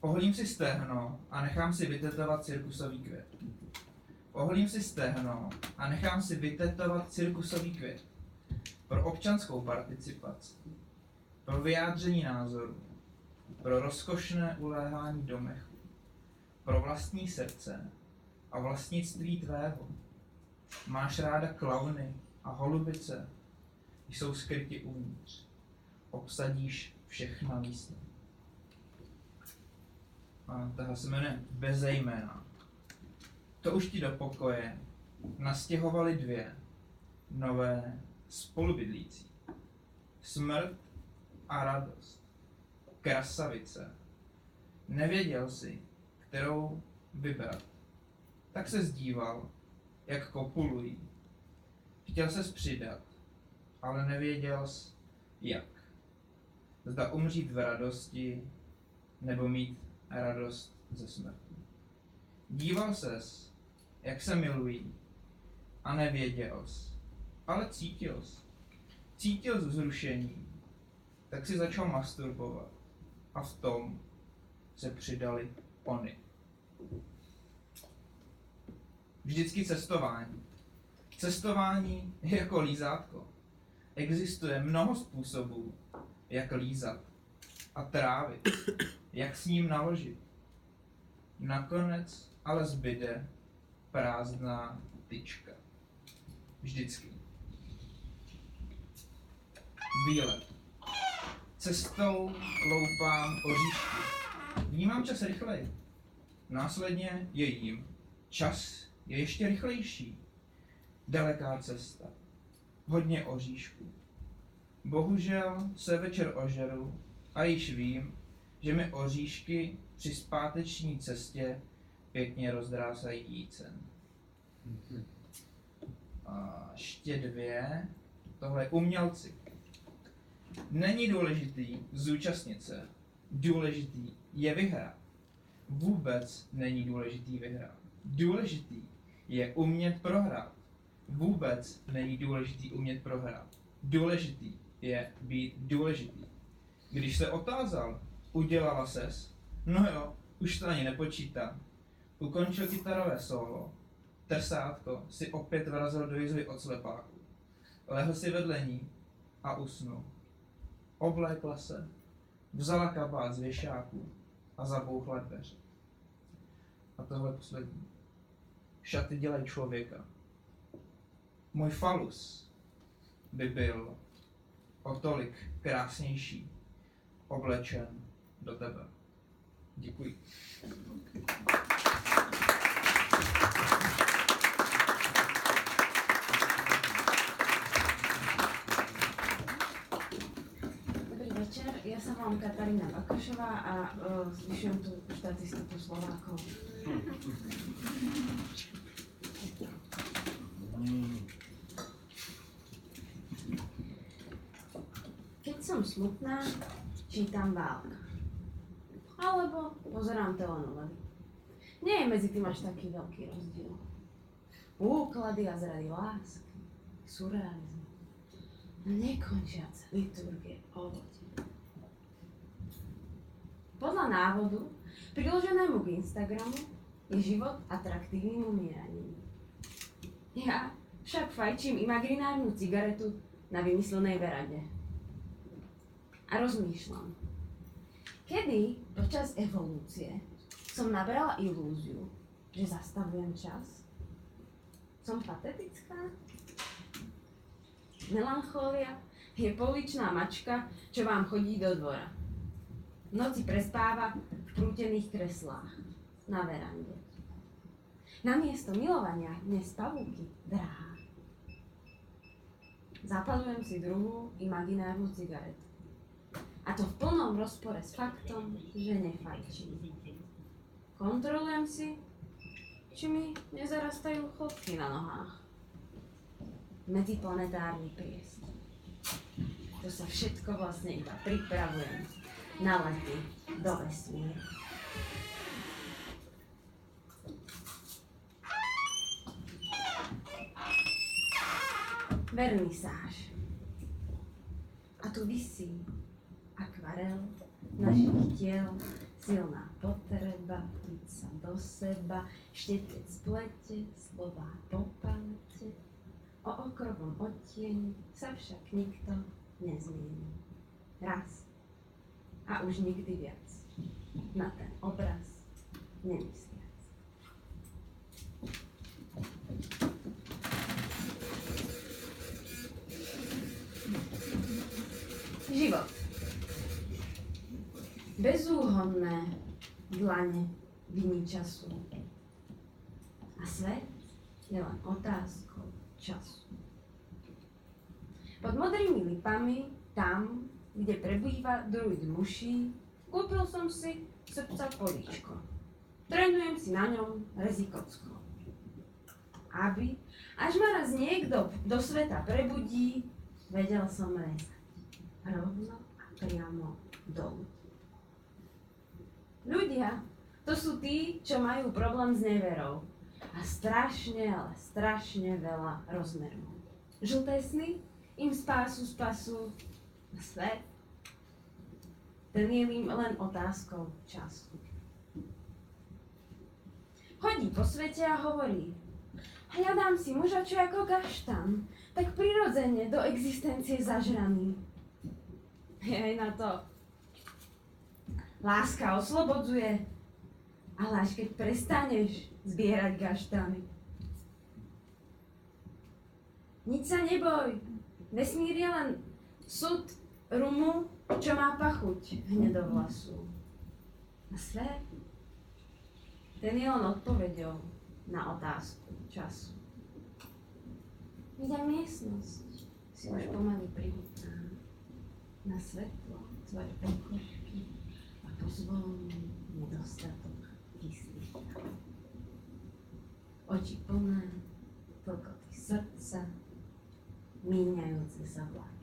Oholím si stehno a nechám si vytetovat cirkusový květ. Oholím si stehno a nechám si vytetovat cirkusový květ pro občanskou participaci, pro vyjádření názoru, pro rozkošné uléhání domechu, pro vlastní srdce a vlastnictví tvého. Máš ráda klauny a holubice, jsou skryti uvnitř. Obsadíš všechna místa. a tahle se jmenuje Bezejména. To už ti do pokoje nastěhovali dvě nové spolubydlící. Smrt a radost. Krasavice. Nevěděl si, kterou vybrat. Tak se zdíval, jak kopulují. Chtěl se přidat, ale nevěděl jsi, jak. Zda umřít v radosti, nebo mít radost ze smrti. Díval ses, jak se milují, a nevěděl jsi, ale cítil jsi. Cítil jsi vzrušení, tak si začal masturbovat a v tom se přidali ony. Vždycky cestování. Cestování je jako lízátko. Existuje mnoho způsobů, jak lízat a trávit, jak s ním naložit. Nakonec ale zbyde prázdná tyčka. Vždycky. Výlet. Cestou loupám oříšky. Vnímám čas rychleji. Následně je jím. Čas je ještě rychlejší. Daleká cesta. Hodně oříšků. Bohužel se večer ožeru a již vím, že mi oříšky při zpáteční cestě pěkně rozdrásají jícen. A ještě dvě. Tohle je umělci. Není důležitý zúčastnit se. Důležitý je vyhrát. Vůbec není důležitý vyhrát. Důležitý je umět prohrát. Vůbec není důležitý umět prohrát. Důležitý je být důležitý. Když se otázal, udělala ses, no jo, už to ani nepočítám. Ukončil kytarové solo, tersátko si opět vrazil do jizvy od slepáku. Lehl si vedle ní a usnul. Oblékla se, vzala kabát z věšáku a zabouchla dveře. A tohle poslední. Šaty dělají člověka. Můj falus by byl o tolik krásnější, oblečen do tebe. Děkuji. Dobrý večer, ja sa volám Katarína Bakašová a uh, zvyšujem tu štatistiku Slovákov. Keď som smutná, čítam válka. Alebo pozerám telenovely. Nie je medzi tým až taký veľký rozdiel. Úklady a zrady lásky, surrealizmu, nekončiace liturgie o vode. Podľa návodu, priloženému k Instagramu, je život atraktívnym umieraním. Ja však fajčím imaginárnu cigaretu na vymyslenej verade. A rozmýšľam, kedy počas evolúcie som nabrala ilúziu, že zastavujem čas? Som patetická? Melancholia je pouličná mačka, čo vám chodí do dvora. Noci prespáva v prútených kreslách na verande. Namiesto milovania dnes pavúky drahá. Zapalujem si druhú imaginárnu cigaretu. A to v plnom rozpore s faktom, že nefajčím. Kontrolujem si, či mi nezarastajú chlopky na nohách. Medziplanetárny priestor. To sa všetko vlastne iba pripravujem na lety do vesmíru. Vernisáž. A tu visí akvarel našich tiel, silná potreba, piť sa do seba, štetec plete, slova po palete. O okrovom odtieni sa však nikto nezmieni. Raz. A už nikdy viac. Na ten obraz nemysliac. Život. Bezúhonné, dlane viny času. A svet je len otázkou času. Pod modrými lipami, tam, kde prebýva druid muší, kúpil som si srdca políčko. Trénujem si na ňom rezikocko. Aby, až ma raz niekto do sveta prebudí, vedel som rezať. Rovno a priamo dolu. Ľudia, to sú tí, čo majú problém s neverou. A strašne, ale strašne veľa rozmerov. Žlté sny im spásu spasu svet. Ten je im len otázkou času. Chodí po svete a hovorí, hľadám si muža, čo ako gaštan, tak prirodzene do existencie zažraný. Jej na to. Láska oslobodzuje, ale až keď prestaneš zbierať gaštany. Nič sa neboj, vesmír je len sud rumu, čo má pachuť hnedovlasu. A svet, ten je len odpovedou na otázku času. Vidím miestnosť, si už pomaly prihutná na svetlo tvoje pokožky a pozvolný nedostatok kyslíka. Oči plné, tlkoty srdca, míňajúce sa vlaky.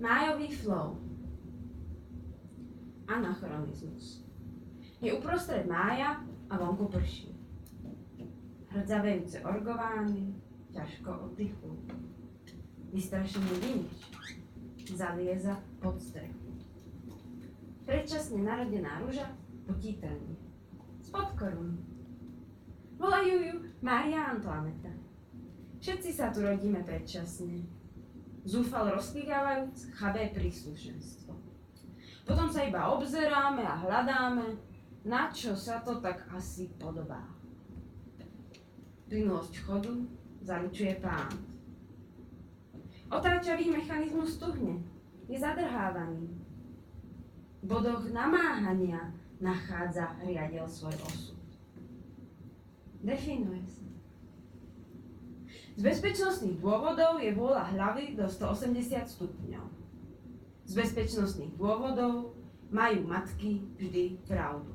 Májový flow. Anachronizmus. Je uprostred mája a vonku prší. Hrdzavejúce orgovány ťažko oddychujú. Vystrašený vinič zalieza pod strechu. Predčasne narodená ruža potí trny. Spod korun. Volajú ju Mária Antoaneta. Všetci sa tu rodíme predčasne. Zúfal rozklikávajúc chabé príslušenstvo. Potom sa iba obzeráme a hľadáme, na čo sa to tak asi podobá. Plynulosť chodu zaručuje pán. Otáčavý mechanizmus tuhne, je zadrhávaný. V bodoch namáhania nachádza riadel svoj osud. Definuje sa. Z bezpečnostných dôvodov je vôľa hlavy do 180 stupňov. Z bezpečnostných dôvodov majú matky vždy pravdu.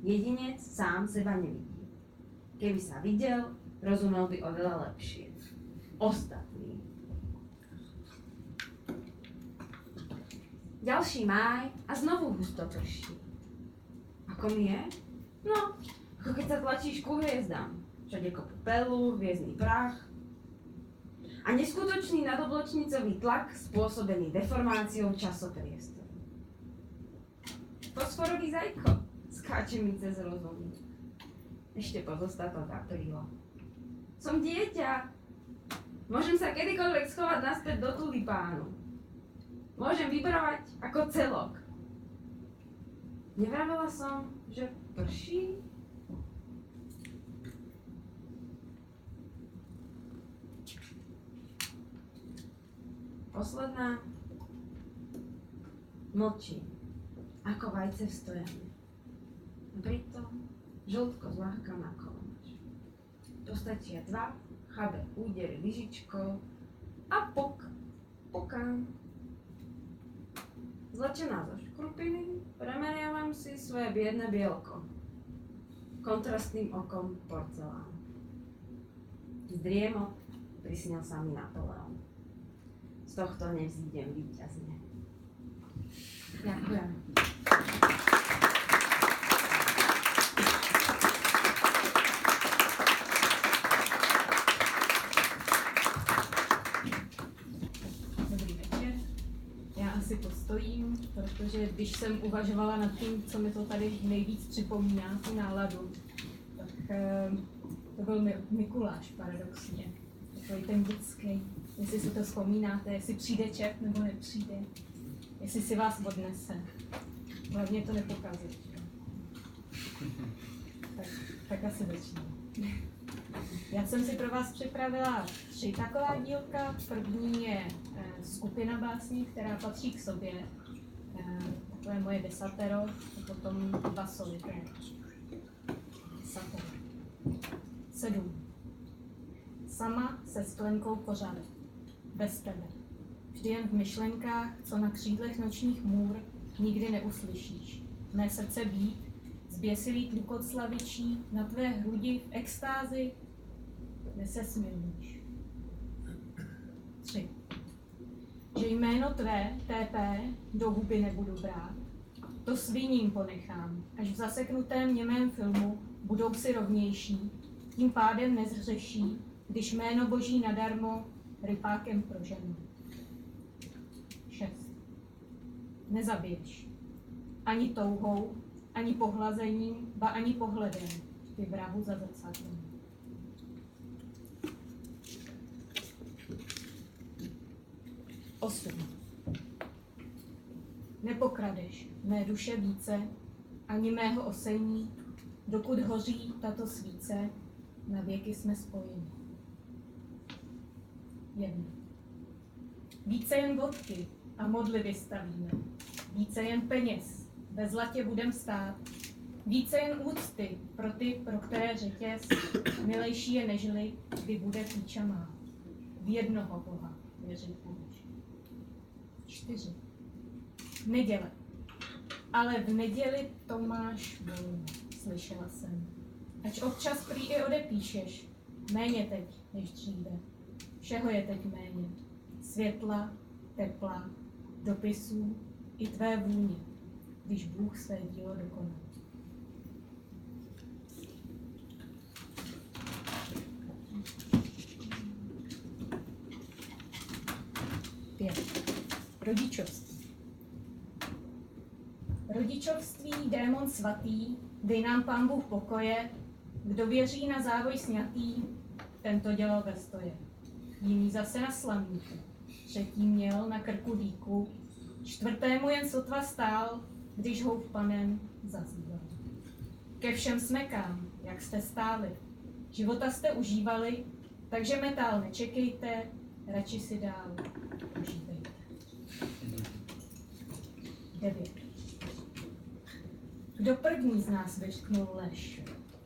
Jedinec sám seba nevidí. Keby sa videl, rozumel by oveľa lepšie. Ostatní. Ďalší máj a znovu husto prší. Ako mi je? No, ako keď sa tlačíš ku hviezdám. Všade kopu pelu, hviezdný prach. A neskutočný nadobločnicový tlak spôsobený deformáciou časopriestoru. Fosforový zajko skáče mi cez rozum. Ešte pozostatok apríla. Som dieťa. Môžem sa kedykoľvek schovať naspäť do tulipánu. Môžem vybrovať ako celok. Nevravela som, že prší? Posledná. Mlčí, ako vajce v stojane. Pritom žltko zľahka na kolomač. Postačia dva chabé údery lyžičkou a pok, pokám. Zlečená zo škrupiny, premeriavam si svoje biedne bielko. Kontrastným okom porcelán. Z driemot prisnil sa mi Napoleon. Z tohto nevzídem víťazne. Ďakujem. Dobrý večer. Já asi postojím, protože když jsem uvažovala nad tím, co mi to tady nejvíc připomíná, tu náladu, tak eh, to byl Mi- Mikuláš paradoxně. Takový ten dětský, jestli si to vzpomínáte, jestli přijde čep nebo nepřijde. jestli si vás odnese. Hlavně to nepokazit. Tak, tak asi začneme. Já jsem si pro vás připravila tři taková dílka. První je eh, skupina básní, která patří k sobě. Eh, to je moje desatero, a potom dva solité. Desatero. Sedm. Sama se sklenkou kořady. Bez tebe. Vždy jen v myšlenkách, co na křídlech nočních můr nikdy neuslyšíš. Mé srdce být, zběsilý tlukot slavičí, na tvé hrudi v extázi nesesmilníš. Tři. Že jméno tvé, TP, do huby nebudu brát. To sviním ponechám, až v zaseknutém němém filmu budou si rovnější, tím pádem nezřeší, když jméno boží nadarmo rypákem proženu. Šest. Nezabiješ. Ani touhou, ani pohlazením, ba ani pohledem, ty vrahu za zrcadlem. Osm. Nepokradeš mé duše více, ani mého osení, dokud hoří tato svíce, na věky jsme spojeni. Jedna. Více jen vodky a modly vystavíme. Více jen peněz, ve zlatě budem stát. Více jen úcty pro ty, pro které řetěz milejší je nežli, kdy bude píča má. V jednoho Boha věřit. Čtyři. Neděle. Ale v neděli to máš volno, slyšela jsem. Ať občas prý i odepíšeš. Méně teď, než dříve. Všeho je teď méně. Světla, tepla, dopisů i tvé vůně, když Bůh své dílo dokoná. Pět. Rodičovství. Rodičovství, démon svatý, dej nám pán Bůh pokoje, kdo věří na závoj sňatý, tento dělal ve stoje. Jiný zase na slamníku, třetí měl na krku díku, čtvrtému jen sotva stál, když ho panem zazýval. Ke všem smekám, jak jste stáli, života jste užívali, takže metál nečekejte, radši si dál 9. Kdo první z nás vyštknul lež?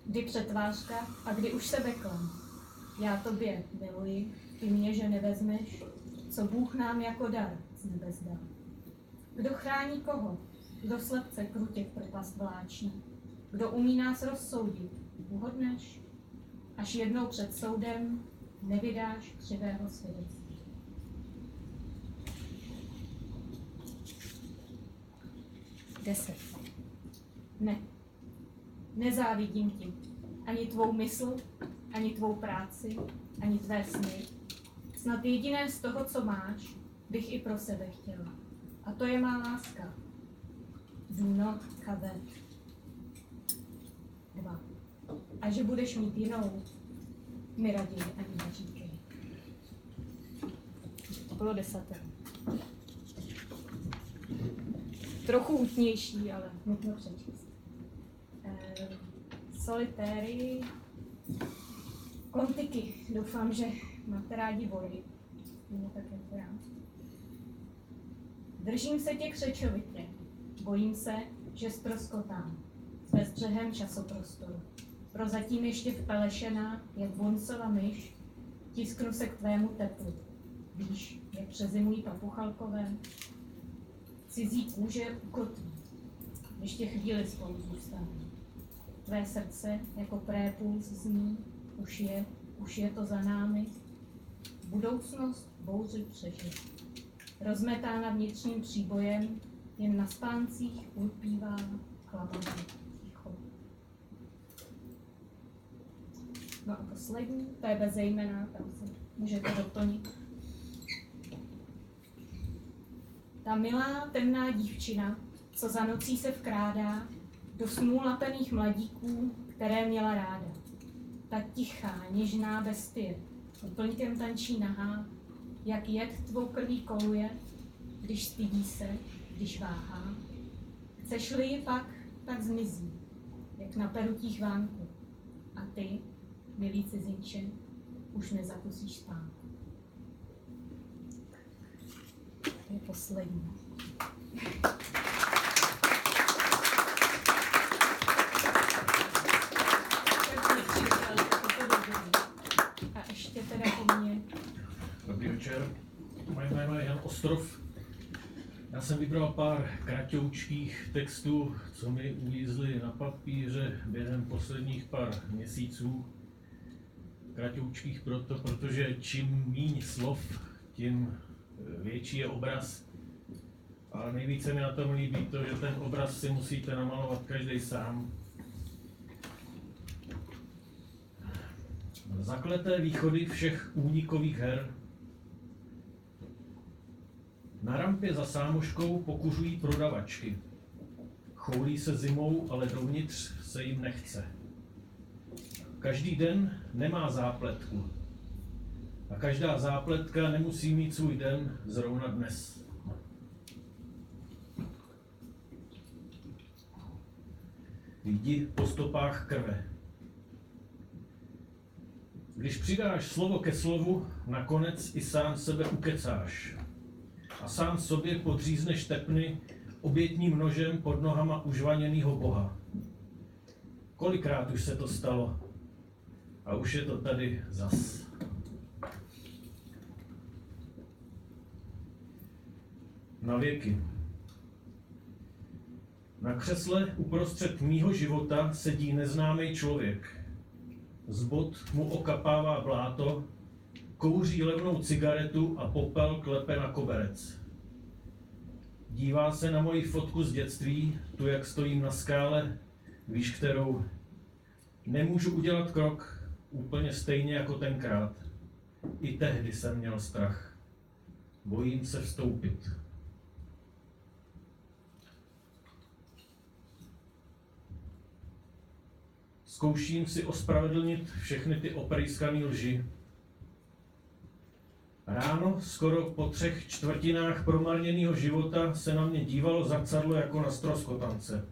Kdy přetvářka a kdy už se beklám? Já tobě miluji, ty mě, že nevezmeš, co Bůh nám jako dar z nebes dal. Kdo chrání koho? Kdo slepce krutě v propast vláčí? Kdo umí nás rozsoudit? Uhodneš? Až jednou před soudem nevydáš křivého svědectví. Deset. Ne. Nezávidím ti ani tvou mysl, ani tvou práci, ani tvé sny. Snad jediné z toho, co máš, bych i pro sebe chtěla. A to je má láska. Do not covet. Dva. A že budeš mít jinou, mi raději ani neříkej. To bylo desaté. Trochu hutnější, ale nutno přečíst. Eh, solitéry, kontiky. Doufám, že máte rádi vody. Tak. Držím se tě křečovitě. Bojím se, že ztroskotám. S bezbřehem časoprostoru. Prozatím ještě vpelešená, jak Bonsova myš, tisknu se k tvému teplu. Víš, jak přezimují papuchalkové? Cizí kůže ukotví. Ještě chvíli spolu zůstane. Tvé srdce jako prépuls zní, už je, už je to za námi. Budoucnost bouři přežije. Rozmetána vnitřním příbojem, jen na spáncích ulpívá klamavé. No a poslední, to je bezejmená, tam se můžete doplnit. Ta milá temná dívčina, co za nocí se vkrádá do snů lapených mladíků, které měla ráda. Ta tichá, něžná bestie, úplňkem tančí nahá, jak jed tvou krví koluje, když stydí se, když váhá. Chceš-li ji pak, tak zmizí, jak na perutích vánku. A ty, milý cizinče, už nezakusíš spánku. To je poslední. A ještě teda po mně Dobrý večer. Moje jméno je Jan Ostrov. Já jsem vybral pár kratoučkých textů, co mi uvízly na papíře během posledních pár měsíců. Kratoučkých proto, protože čím míň slov, tím větší je obraz. Ale nejvíce mi na tom líbí to, že ten obraz si musíte namalovat každý sám. Zakleté východy všech únikových her na rampě za sámoškou pokuřují prodavačky. Choulí se zimou, ale dovnitř se jim nechce. Každý den nemá zápletku. A každá zápletka nemusí mít svůj den zrovna dnes. Jdi po stopách krve. Když přidáš slovo ke slovu, nakonec i sám sebe ukecáš a sám sobě podřízneš tepny obětním nožem pod nohama užvaněného boha. Kolikrát už se to stalo? A už je to tady zas. Na věky. Na křesle uprostřed mýho života sedí neznámý člověk. Z bod mu okapává bláto, kouří levnou cigaretu a popel klepe na koberec. Dívá se na moji fotku z dětství, tu jak stojím na skále, víš kterou. Nemůžu udělat krok, úplně stejně jako tenkrát. I tehdy jsem měl strach. Bojím se vstoupit. Zkouším si ospravedlnit všechny ty oprejskané lži. Ráno, skoro po třech čtvrtinách promarněného života, se na mě dívalo zrcadlo jako na stroskotance.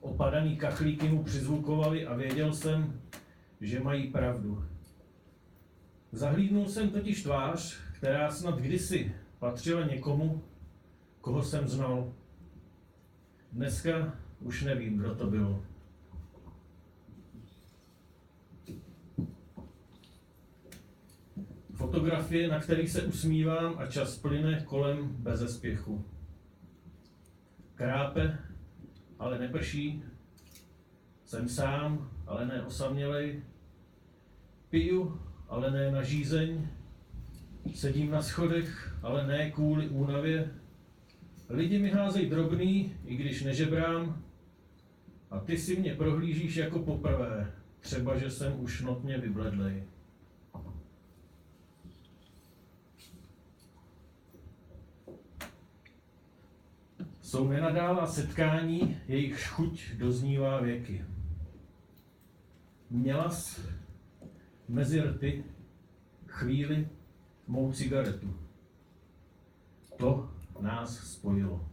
Opadaný kachlíky mu přizvukovali a věděl jsem, že mají pravdu. Zahlídnul jsem totiž tvář, která snad kdysi patřila někomu, koho jsem znal. Dneska už nevím, kdo to byl. Fotografie, na kterých se usmívám a čas plyne kolem bez spěchu. Krápe, ale neprší. Jsem sám, ale ne osamělej. Piju, ale ne na žízeň. Sedím na schodech, ale ne kvůli únavě. Lidi mi házejí drobný, i když nežebrám. A ty si mě prohlížíš jako poprvé, třeba že jsem už notně vybledlej. Jsou nenadálá setkání, jejich chuť doznívá věky. Měla jsi mezi rty chvíli mou cigaretu. To nás spojilo.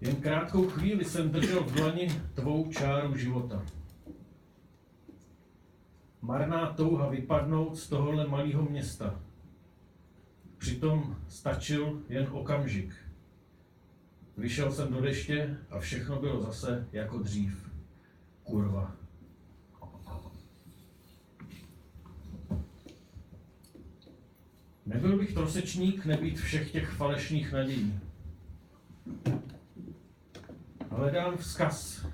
Jen krátkou chvíli jsem držel v dlani tvou čáru života. Marná touha vypadnout z tohohle malého města. Přitom stačil jen okamžik. Vyšel jsem do deště a všechno bylo zase jako dřív. Kurva. Nebyl bych trosečník nebýt všech těch falešných nadějí. Hledám vzkaz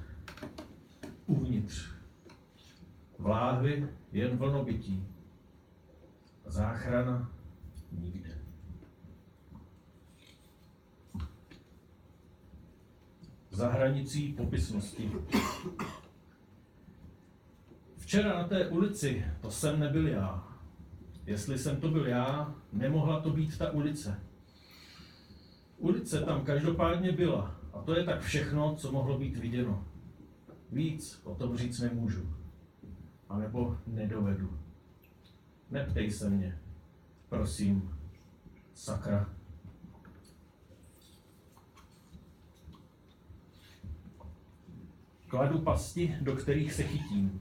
uvnitř. Vláhvy jen vlnobytí. Záchrana nikde. Za hranicí popisnosti. Včera na té ulici to jsem nebyl já. Jestli jsem to byl já, nemohla to být ta ulice. Ulice tam každopádně byla a to je tak všechno, co mohlo být viděno. Víc o tom říct nemůžu. A nebo nedovedu. Neptej se mě. Prosím. Sakra. Kladu pasti, do kterých se chytím.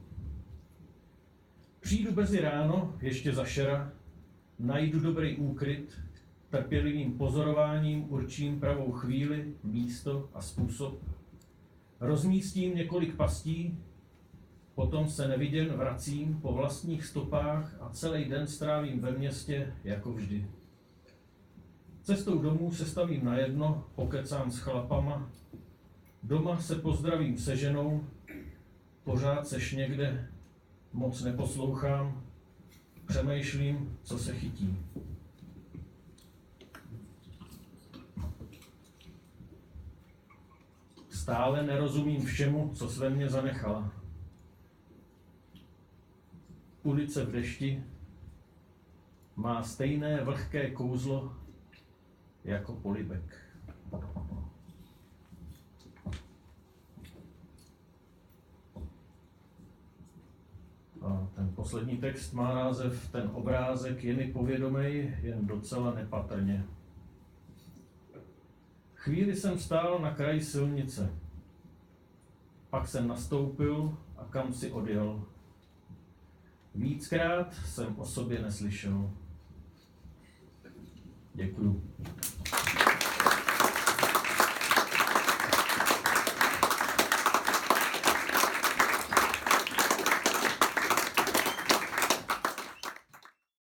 Přijdu brzy ráno, ještě za šera, najdu dobrý úkryt, trpělivým pozorováním určím pravou chvíli, místo a způsob. Rozmístím několik pastí, potom se neviděn vracím po vlastních stopách a celý den strávím ve městě jako vždy. Cestou domů se stavím na jedno, pokecám s chlapama, doma se pozdravím se ženou, pořád seš někde, moc neposlouchám, přemýšlím, co se chytí. Stále nerozumím všemu, co se ve mně zanechala. Ulice v dešti má stejné vlhké kouzlo jako polibek. A ten poslední text má název Ten obrázek je mi povědomej, jen docela nepatrně. Chvíli jsem stál na kraji silnice. Pak jsem nastoupil a kam si odjel. Víckrát jsem o sobě neslyšel. Děkuju.